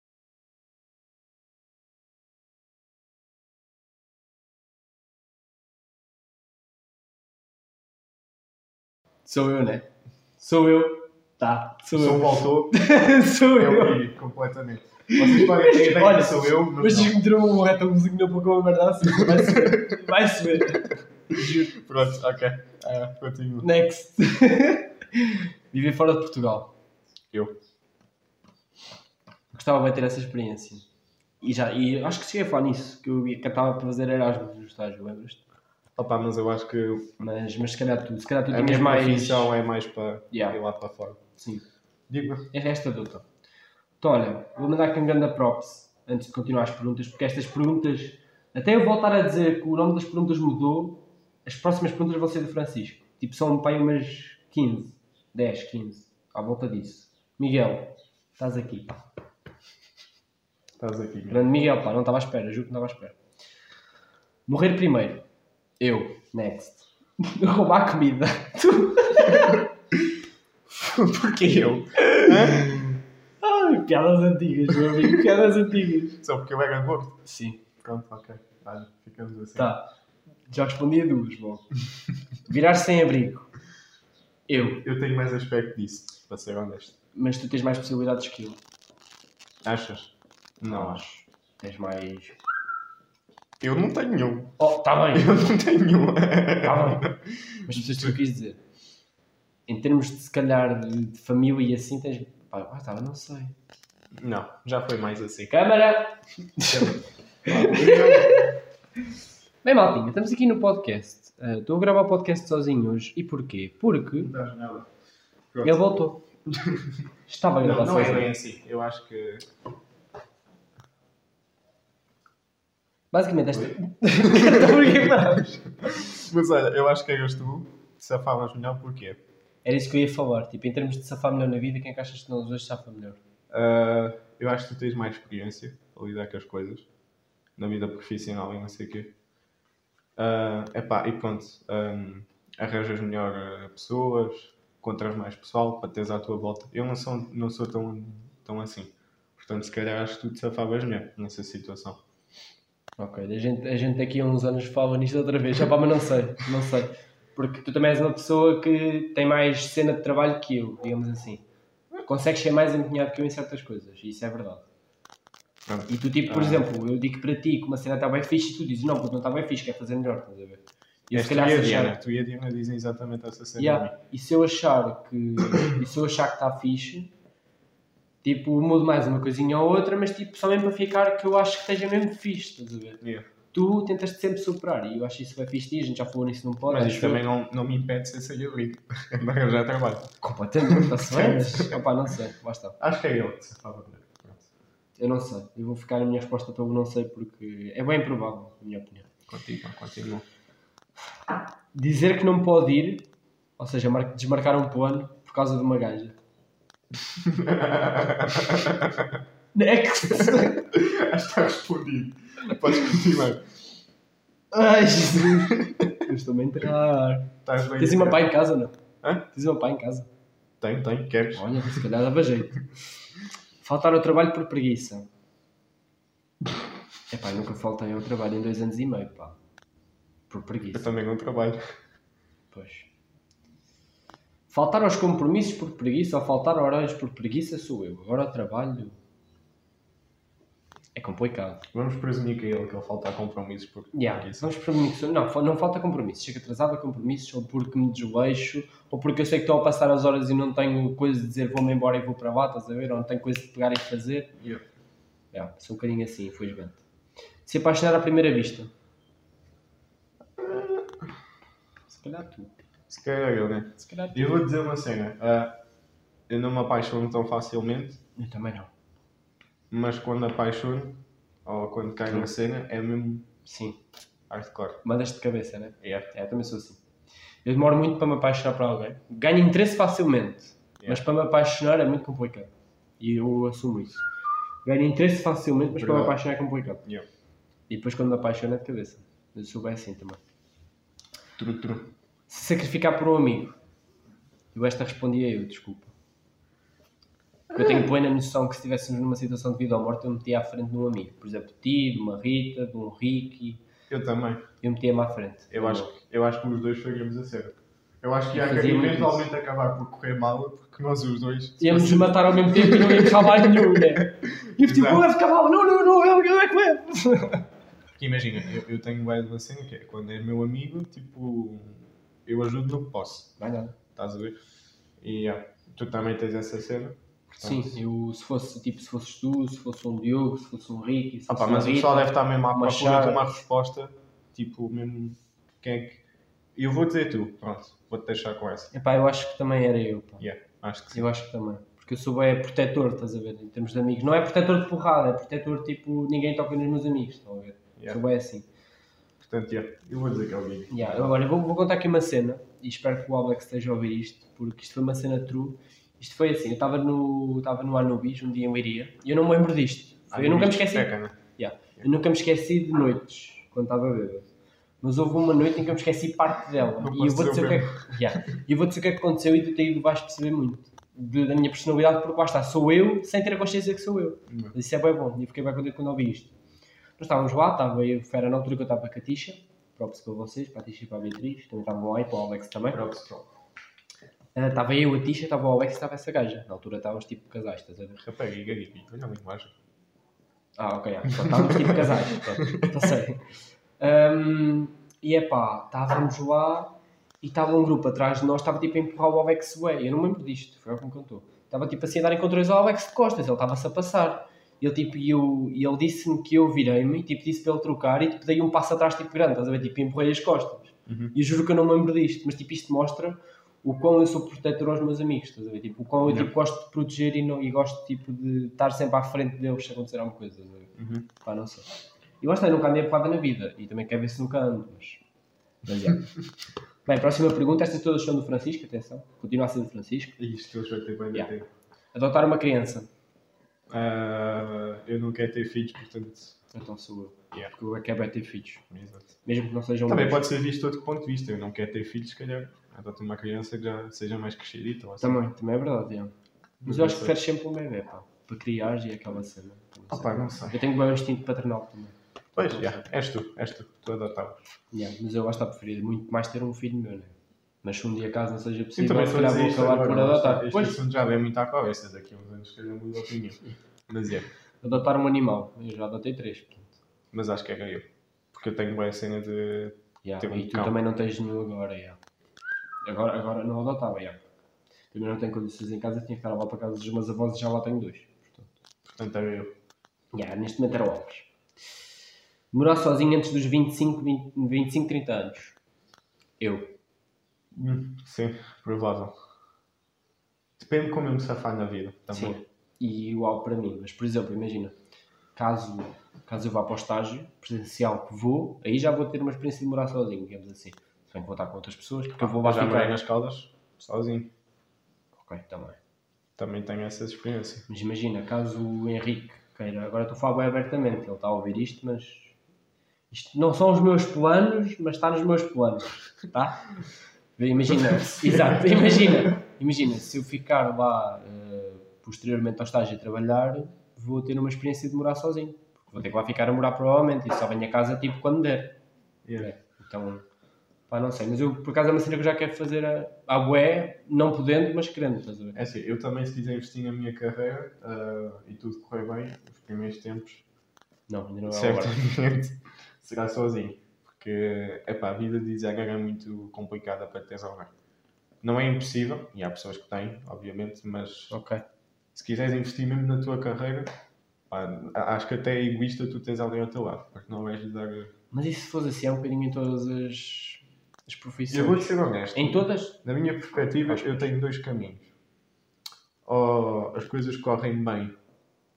Sou eu, né? Sou eu. Tá, O sou som eu. voltou. sou eu. Eu completamente. Vocês podem ter ideia Olha, sou eu, mas não. se meter um retãozinho na boca, uma merda assim. Vai-se ver. Juro. Pronto, ok. Ah, continua. Next. Viver fora de Portugal. Eu. Gostava de ter essa experiência. E, já, e acho que cheguei a falar nisso, que eu estava para fazer Erasmus no estágio, lembras-te? Opa, mas eu acho que Mas, mas se calhar tu, se calhar tu a minha mais... profissão é mais para Yeah. ir lá para fora. Sim. Digo, É esta doutor. Então, olha, vou mandar aqui um grande props antes de continuar as perguntas, porque estas perguntas, até eu voltar a dizer que o nome das perguntas mudou, as próximas perguntas vão ser do Francisco. Tipo, são aí umas 15, 10, 15, à volta disso. Miguel, estás aqui, pá. estás aqui. Grande Miguel, pá, não estava à espera, juro que não estava à espera. Morrer primeiro. Eu, next. Roubar comida. Tu. Porque eu? Ai, piadas antigas, meu amigo, piadas antigas. Só porque eu era gordo. Sim. Pronto, ok. Olha, ficamos assim. Tá. Já respondi a duas, bom. Virar sem abrigo. Eu. Eu tenho mais aspecto disso, para ser honesto. Mas tu tens mais possibilidades que eu. Achas? Não acho. Tens mais. Eu não tenho nenhum. Oh, tá bem. Eu não tenho nenhum. Tá bem. Mas percebeste o que eu quis dizer? Em termos de, se calhar, de, de família e assim, tens. Ah, tá, eu não sei. Não, já foi mais assim. Câmara! Bem, maltinha, estamos aqui no podcast. Ah, Estou a gravar o podcast sozinho hoje. E porquê? Porque Não dás nada. ele voltou. Estava a Não, gravar não é sozinho. bem assim. Eu acho que. Basicamente, esta. Porquê paramos? Mas olha, eu acho que eras tu que safavas melhor porquê? Era isso que eu ia falar. Tipo, em termos de safar melhor na vida, quem é que achas que nós hoje safa melhor? Ah, eu acho que tu tens mais experiência a lidar com as coisas na vida profissional e não sei o quê. Ah, epá, e pronto, ahm, arranjas melhor ah, pessoas, encontras mais pessoal para teres à tua volta. Eu não sou, não sou tão, tão assim. Portanto, se calhar acho que tu te safavas melhor nessa situação. Ok, a gente, a gente daqui a uns anos fala nisto outra vez. Já pá, mas não sei, não sei. Porque tu também és uma pessoa que tem mais cena de trabalho que eu, digamos assim. Consegues ser mais empenhado que eu em certas coisas, e isso é verdade. Pronto. E tu, tipo, por Ah. exemplo, eu digo para ti que uma cena está bem fixe e tu dizes, não, porque não está bem fixe, quer fazer melhor, estás a ver? E eu, se tu calhar, e a achar- tu e a Diana dizem exatamente essa cena. Yeah. E se eu achar que. e se eu achar que está fixe, Tipo, mudo mais uma coisinha ou outra, mas tipo, só mesmo para ficar que eu acho que esteja mesmo fixe, estás a ver? Yeah. Tu tentas sempre superar e eu acho isso bem fixe, e a gente já falou nisso num pod. Mas eu. também não, não me impede de ser abrigo. de arranjar trabalho. Completamente, está-se bem, mas opá, não sei, está. Acho que é ele que se fala. Eu não sei, eu vou ficar a minha resposta pelo não sei porque é bem provável, na minha opinião. Continua, continua. Dizer que não pode ir, ou seja, mar- desmarcar um plano por causa de uma gaja. Next! Que está respondido. Podes continuar. Ai, Jesus! Eu estou-me a enterrar. Estás bem. Tens uma pá em casa, não? Hã? Tens uma pá em casa? Tenho, tenho. Queres? Olha, se calhar dava jeito. Faltar ao trabalho por preguiça. Epá, eu nunca faltei ao trabalho em dois anos e meio, pá. Por Eu preguiça. também não trabalho. Pois. Faltar aos compromissos por preguiça ou faltar horários por preguiça sou eu. Agora ao trabalho. É complicado. Vamos presumir que é ele que ele falta a compromissos por Yeah, por isso. vamos para mim. Não, não falta compromissos. Chego atrasado a compromissos ou porque me desleixo ou porque eu sei que estou a passar as horas e não tenho coisa de dizer vou-me embora e vou para lá, estás a ver? Ou não tenho coisa de pegar e fazer. Yeah. Yeah, sou um bocadinho assim, infelizmente. Se apaixonar à primeira vista. Se calhar tu. Se calhar ele, né? Se calhar tu. E eu vou dizer uma cena. ah, eu não me apaixono tão facilmente, Eu também não. Mas quando apaixono, ou quando cai na cena, é mesmo Sim. hardcore. Mandas de cabeça, né? Yeah. É, eu também sou assim. Eu demoro muito para me apaixonar por alguém. Ganho interesse facilmente, mas Yeah. para me apaixonar é muito complicado. E eu assumo isso. Ganho interesse facilmente, mas para me Verdade. apaixonar é complicado. Yeah. E depois quando me apaixono é de cabeça. Mas eu sou bem assim também. Tru, tru. Se sacrificar por um amigo. Eu esta respondia eu, desculpa. Porque Eu tenho plena noção que se estivéssemos numa situação de vida ou morte, eu metia à frente de um amigo. Por exemplo, de ti, de uma Rita, de um Ricky. Eu também. Eu metia-me à frente. Eu acho, que- eu acho que os dois faríamos a sério. Eu acho que ia eventualmente acabar por correr mal, porque nós os dois. Íamos nos matar ao mesmo tempo e não íamos salvar nenhum, né? E eu tipo, eu levo cavalo, não, não, não, eu, eu é que levo. Porque imagina, eu, eu tenho bem uma cena que é quando é meu amigo, tipo, eu ajudo no que posso. Vai nada. Estás a ver? E yeah, tu também tens essa cena. Sim, eu, se fosse, tipo, se fosses tu, se fosse um Diogo, se fosse um Ricky, se Ah, fosse pá, uma mas o pessoal deve estar mesmo à uma procura de uma resposta, tipo, mesmo, quem é que... Eu vou dizer tu, pronto, vou-te deixar com essa. Epá, eu acho que também era eu, pá. Yeah, acho que sim. Eu acho que também. Porque eu sou bem protetor, estás a ver, em termos de amigos. Não é protetor de porrada, é protetor tipo, ninguém toca nos meus amigos, estão a ver? Yeah. Sou bem assim. Portanto, yeah, eu vou dizer que é o Guilherme. Yeah, agora eu vou, vou contar aqui uma cena e espero que o Alex esteja a ouvir isto, porque isto foi uma cena true. Isto foi assim, eu estava no, estava no Anubis um dia em Leiria e eu não me lembro disto. Foi- eu nunca me esqueci. Discoteca, né? Yeah. Eu nunca me esqueci de noites, quando estava bêbado. Mas houve uma noite em que eu me esqueci parte dela. Não e eu vou dizer o que é que, yeah. Eu vou dizer o que é que aconteceu e tu aí vais perceber muito. de- da minha personalidade, porque lá está, sou eu sem ter a consciência que sou eu. Uhum. Mas isso é bem bom. E eu fiquei bem contente quando ouvi isto. Nós estávamos lá, estava eu, era na altura que eu estava com a Tisha, próprio para vocês, para a Tisha e para a Beatriz, também estavam lá e para o Alex também. Pronto, pronto. Estava eu, a Tisha, estava o Alex e estava essa gaja. Na altura estávamos tipo casais, estás a ver? Rapaz, Giga, Giga, olha a linguagem. Ah, ok, ah, então estávamos tipo casais, pronto, passei. Um, e é pá, estávamos lá e estava um grupo atrás de nós, estava tipo a empurrar o Alex Way. Eu não me lembro disto, foi o que me contou. Estava tipo assim a dar encontrões ao Alex de costas, ele estava-se a passar. E ele, tipo, e eu, e ele disse-me que eu virei-me e tipo, disse para ele trocar e tipo, dei um passo atrás tipo grande, estás a ver? Tipo, empurrei as costas. Uhum. E eu juro que eu não me lembro disto, mas tipo, isto mostra o quão eu sou protetor aos meus amigos, estás a ver? Tipo, o quão eu tipo, gosto de proteger e, não, e gosto tipo, de estar sempre à frente deles se acontecer alguma coisa, estás a ver? Uhum. Pá, não sei. E lá está, eu nunca andei a porrada na vida. E também quero ver se nunca ando, mas... mas já. Bem, próxima pergunta. Estas todas são do Francisco, atenção. Continua a ser do Francisco. Isto eles vai ter bem Yeah. Adotar uma criança. Ah, eu não quero ter filhos, portanto. Então sou eu. Yeah. Porque eu é que é bem ter filhos. Exato. Mesmo que não sejam Também meus. pode ser visto de outro ponto de vista. Eu não quero ter filhos, se calhar. Adoto uma criança que já seja mais crescidita. assim. Também, também é verdade, já. Mas eu acho que preferes sempre um bebê, pá. Para criar e aquela cena. Ah, pá, não sei. Eu tenho bem um instinto paternal também. Pois, já. És tu, és tu. Tu adotavas. Yeah, mas eu acho que está preferido muito mais ter um filho meu, né? Mas se um dia caso não seja possível, também se calhar vou isto acabar por adotar. Este Pois, assunto já vem muito à cabeça. Daqui a uns anos, se calhar, muda de opinião. Mas é. adotar um animal. Eu já adotei três, portanto. Mas acho que era eu. Porque eu tenho bem a cena de. Yeah, Ter um e tu cão. também não tens nenhum agora, yeah. Agora. Agora não adotava, yeah. Também não tenho condições em casa, tinha que estar lá para casa dos meus avós e já lá tenho dois. Portanto, era eu. Yeah, neste momento era o Alves. Morar sozinho antes dos 25, 20, 25 30 anos. Eu. Sim, provável. Depende de como eu me safar na vida. Também. Sim. E igual para mim. Mas, por exemplo, imagina, caso, caso eu vá para o estágio presencial que vou, aí já vou ter uma experiência de morar sozinho, digamos assim. Bem que vou estar com outras pessoas, porque eu vou lá morei ficar. nas Caldas, sozinho. Ok, também. Também tenho essa experiência. Mas imagina, caso o Henrique queira, agora estou a falar bem abertamente, ele está a ouvir isto, mas isto não são os meus planos, mas está nos meus planos, tá? Imagina, exato, imagina, imagina, se eu ficar lá eh, posteriormente ao estágio a trabalhar, vou ter uma experiência de morar sozinho, vou ter que lá ficar a morar provavelmente, e só venho a casa tipo quando der. Yeah. Então, pá, não sei, mas eu por acaso é uma cena que eu já quero fazer a, a bué, não podendo, mas querendo, estás a ver? É assim, eu também, se quiser investir na minha carreira ah, e tudo correr bem, os primeiros tempos, Não, ainda não é certamente será sozinho. Porque epá, a vida de designer é muito complicada para teres alguém. Não é impossível, e há pessoas que têm, obviamente, mas Ok. se quiseres investir mesmo na tua carreira, pá, acho que até é egoísta tu tens alguém ao teu lado, porque não vais dar. Mas e se fosse assim, é um bocadinho em todas as, as profissões? Eu vou-te ser honesto. Em todas? Na minha perspectiva, eu tenho dois caminhos. Ou as coisas correm bem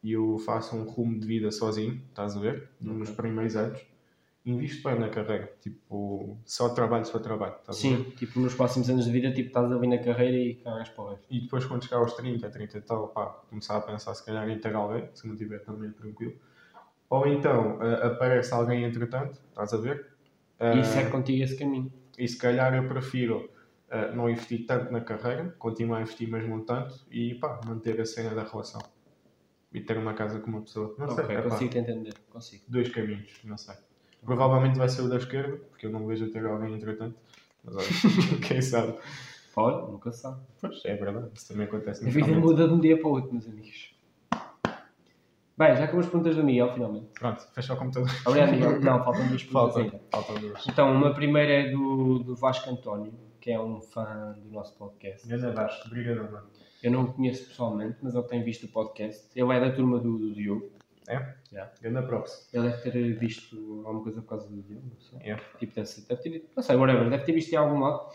e eu faço um rumo de vida sozinho, estás a ver? Nos primeiros anos. Invisto bem na carreira. Tipo, só trabalho, só trabalho. Estás a ver? Sim, tipo nos próximos anos de vida, tipo estás ali na carreira e cagas para o resto. E depois, quando chegar aos 30, 30 e tal, pá, começar a pensar se calhar em ter alguém, se não tiver também tranquilo. Ou então, ah, aparece alguém entretanto, estás a ver? E segue contigo esse caminho. E se calhar eu prefiro uh, não investir tanto na carreira, continuar a investir mesmo um tanto e pá, manter a cena da relação. E ter uma casa com uma pessoa. Não sei, ok, epá, consigo te entender, consigo. dois caminhos, não sei. Provavelmente vai ser o da esquerda, porque eu não vejo ter alguém entretanto. Mas olha, quem sabe. Olha, nunca sabe. Pois, é verdade, isso também acontece A vida muda de um dia para o outro, meus amigos. Bem, já com as perguntas do Miguel, finalmente. Pronto, fecha o computador. Obrigado, Miguel. Não, faltam duas perguntas Falta, ainda. faltam duas. Então, uma primeira é do, do Vasco António, que é um fã do nosso podcast. Grande Vasco, obrigado, mano. Eu não o conheço pessoalmente, mas ele tem visto o podcast. Ele é da turma do, do Diogo. É? Já. Grande props. Ele deve ter visto alguma coisa por causa do Diogo, não sei. Yeah. Tipo, deve, ser, deve ter, não sei, whatever, deve ter visto em algum lado.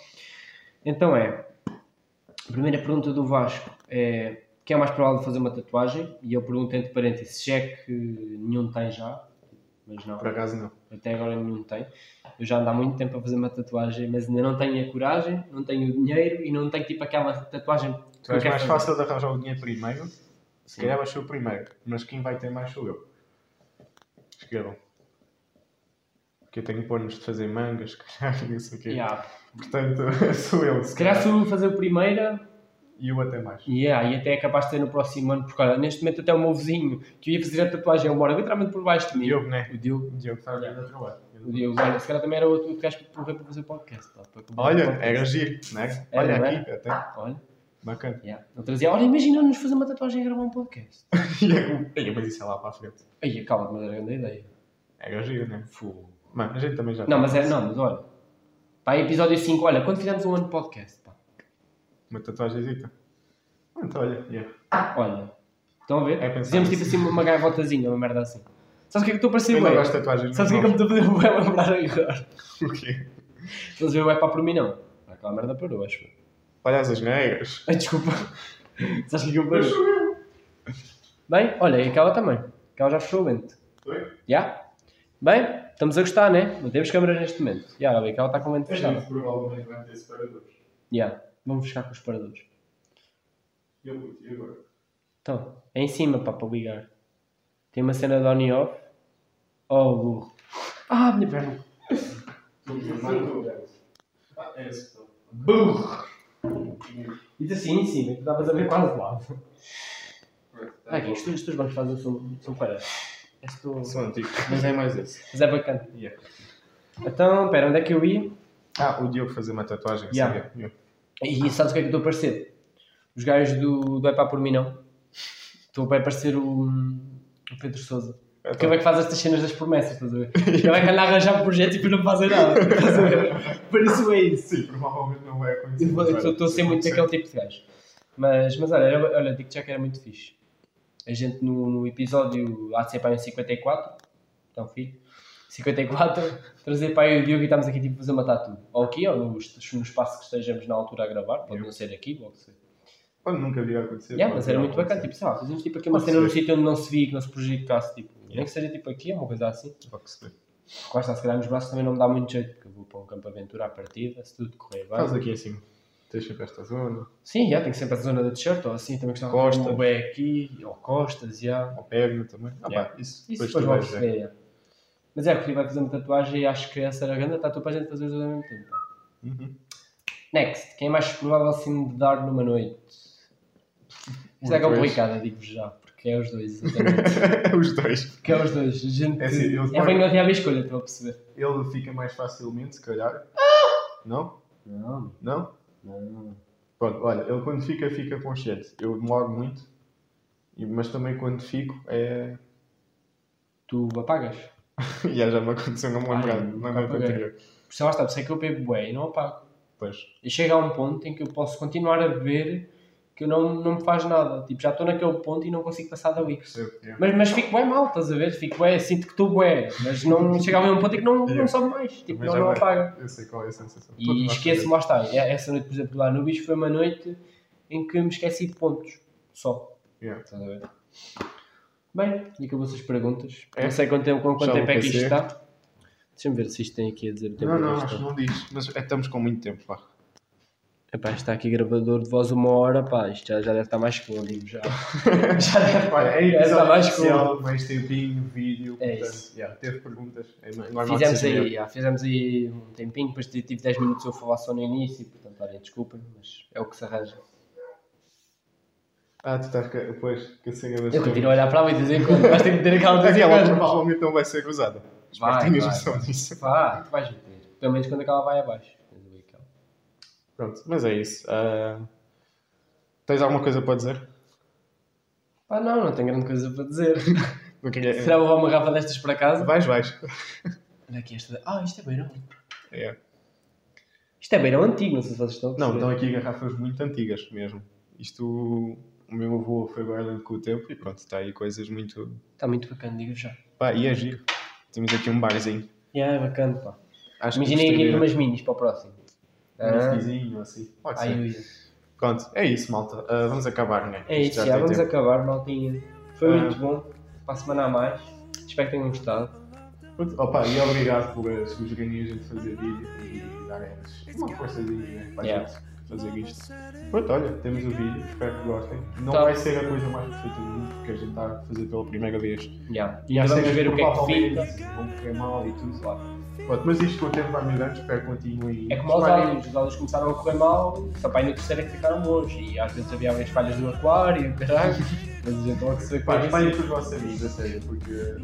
Então é, a primeira pergunta do Vasco é, quem é mais provável de fazer uma tatuagem? E eu pergunto entre parênteses, se é que nenhum tem já, mas não, Por acaso não. até agora nenhum tem. Eu já ando há muito tempo a fazer uma tatuagem, mas ainda não tenho a coragem, não tenho o dinheiro e não tenho tipo aquela tatuagem que Tu és mais fazer. fácil de arranjar o dinheiro primeiro. Se calhar vais ser o primeiro, mas quem vai ter mais sou eu. Escrevam. Porque eu tenho planos de fazer mangas, calhar, não sei o quê. Yeah. Portanto, sou eu. Se calhar se eu fazer o primeiro, E eu até mais. Yeah, e até é capaz de ter no próximo ano, porque olha, neste momento até o meu vizinho que eu ia fazer a tatuagem, ele mora literalmente por baixo de O mim. Diogo, né? O Diogo. O Diogo está a a trabalho. O Diogo, olha, se calhar também era outro gajo para correr para fazer podcast. Pá, para correr Olha, podcast. era giro, né? Era, Olha não aqui, até. Olha, Bacana. yeah. ele trazia, olha, imagina-nos fazer uma tatuagem e gravar um podcast. E é mas isso é lá para a frente. Aí, calma, mas era grande ideia. Era giro, né? Fogo. Mano, a gente também já Não, mas é, não, mas olha. Pá, episódio 5, olha, quando fizemos um ano de podcast, pá. Uma tatuagemzita. Pronto, olha, yeah. Olha, estão a ver? É pensar Fizemos tipo nisso. assim uma gaivotazinha, uma merda assim. Sabes o que é que estou a parecer, Eu não bué? gosto de tatuagens. Sabes o que é que eu me estou a fazer bué lembrar agora? O quê? Estás a ver o é para por mim, não? Aquela merda parou, acho eu. Olha as asneiras. Ai, desculpa. Sabes o que é que eu parou? Bem, olha, e aquela também. Aquela já fechou o lente. Foi? Já? Bem, estamos a gostar, né? Não temos câmeras neste momento. Já, olha, aquela está com o lente fechado. provavelmente vai ter separadores. Já, vamos fechar com os paradores. E eu e agora? Então, é em cima, pá, para ligar. Tem uma cena de on e off. Oh, burro. Ah, minha perna. Ah, é esse. Burro. E assim em cima, que davas a ver quase de lado. Ah, aqui, os teus, os teus bancos fazem são, são para. És tu. São antigos, mas é mais esse. Mas é bacana. Yeah. Então, pera, onde é que eu ia? Ah, o Diogo fazer uma tatuagem. Yeah. sabia? Yeah. E sabes o que é que eu estou a parecer? Os gajos do, do É Pá Por Mim Não. Estou a parecer o, o Pedro Souza. Porque ele é que faz estas cenas das promessas, estás a ver? É que anda a arranjar projetos e depois não fazer nada. Estás a ver? Por isso é isso. Sim, provavelmente não vai acontecer. Estou a ser muito daquele tipo de gajo. Mas, mas olha, era- olha, digo já que era muito fixe. A gente no, no episódio há de ser para aí um 54, então filho, 54, trazer para aí o Diogo e estamos aqui tipo a fazer matar tudo. Ou aqui, ou no, no espaço que estejamos na altura a gravar, pode não ser aqui, logo se Quando nunca vi acontecer. Yeah, pode mas era vir a muito bacana, tipo, sei lá, fazemos tipo aqui uma Pode cena num ser. sítio onde não se via, que não se prejudicasse, tipo, nem que seja tipo aqui, uma coisa assim. Pode ser. Gosta, se calhar nos braços também não me dá muito jeito, porque eu vou para um campo aventura à partida, se tudo correr bem. Faz aqui assim. Tens sempre esta zona. Sim, já, tem que sempre a zona da t-shirt, ou assim, também gostava de um aqui, ou costas, já. Ou perna também. Ah, Yeah. pá, isso, Isso depois depois ver. perceber. Mas é, porque vai fazer uma tatuagem e acho que essa era grande, tatu para a gente fazer os dois ao mesmo tempo. Uhum. Next, quem é mais provável assim de dar numa noite? Isto é complicado, digo-vos já, porque é os dois, exatamente. Os dois. porque é os dois. A gente... É assim, é bem podem- a escolha, estou a perceber. Ele fica mais facilmente, se calhar. Não? Não, Não? não. Pronto, olha, ele quando fica, fica consciente. Eu demoro muito, mas também quando fico é. Tu apagas? e já me aconteceu não me nunca na noite anterior. Por isso lá está, isso é que eu bebo bué e não apago. Pois. E chega a um ponto em que eu posso continuar a beber que não, não me faz nada. Tipo, já estou naquele ponto e não consigo passar dali. Percebo. yeah. Mas, mas fico bem mal, estás a ver? Fico bem, sinto que estou bué, mas não chega a um ponto em que não, não sobe mais. Tipo, Também não, não apaga. Eu sei qual é a sensação. E nós esqueço-me, lá está. Essa noite, por exemplo, lá no bicho foi uma noite em que me esqueci de pontos. Só. Yeah. Estás a ver? Bem, e acabou-se as perguntas. É? Não sei quanto tempo, com quanto tempo é que isto está. Deixa-me ver se isto tem aqui a dizer o tempo Não, não, isto acho que não diz. Mas é, estamos com muito tempo, pá. Epá, está aqui gravador de voz uma hora, pá, isto já, já deve estar mais digo já. já deve Olha, é já está mais especial, mais tempinho, vídeo, É portanto, isso. yeah, teve perguntas. É Fizemos aí, já, fizemos aí um tempinho, depois tive 10 minutos eu falar só no início, portanto, olhem, desculpem, mas é o que se arranja. Ah, tu estás pois, com a cena das Eu continuo a olhar para lá e dizer quando vais ter que meter aquela em Aquela provavelmente não vai ser. Espero Vai, que tenhas vai, noção vai. disso. Vá, tu vais meter. Pelo menos quando aquela vai abaixo. Pronto, mas é isso. Ah, tens alguma coisa para dizer? Pá, não, não tenho grande coisa para dizer. Não queria... Será que vou uma garrafa destas para casa? Vais, vais. Olha aqui esta. Ah, isto é beirão. É. Isto é beirão antigo, não sei se vocês estão a Não, perceber. estão aqui garrafas muito antigas mesmo. Isto, o meu avô foi guardando com o tempo e pronto, está aí coisas muito... Está muito bacana, digo já. Pá, e é giro. Temos aqui um barzinho. Yeah, é bacana, pá. Acho Imaginei aqui gostaria- umas minis para o próximo. Um Ah, whiskyzinho, assim. Pode ser. ai. Pronto, é isso, malta. Ah, vamos acabar, né? É isso, já, tem vamos tempo. acabar, maltinha. Foi Ah. muito bom. Para a semana a mais. Espero que tenham gostado. Opa, e obrigado por uh, sugerirem a gente fazer vídeo e darem uma forçazinha né, para Yeah. gente fazer isto. Pronto, olha, temos o vídeo, espero que gostem. Não Tá. vai ser a coisa mais perfeita do mundo, porque a gente está a fazer pela primeira vez. Yeah. E Ainda vamos ver o que é que fica. Vão correr mal e tudo lá. Pronto, mas isto com o tempo vai melhorando, espero que continuem. É como Espalhem- áudios, os áudios começaram a correr mal, só para aí no terceiro é que ficaram bons. E às vezes havia as falhas do aquário, caralho. Mas a gente logo se Pá, foi espalhem com os vossos amigos, a sério, porque.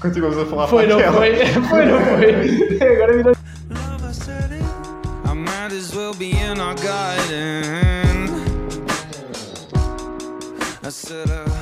Continuamos a falar Foi, para não aquela. foi? Foi, não foi? Agora virou. Might as well be in our garden. I said, uh,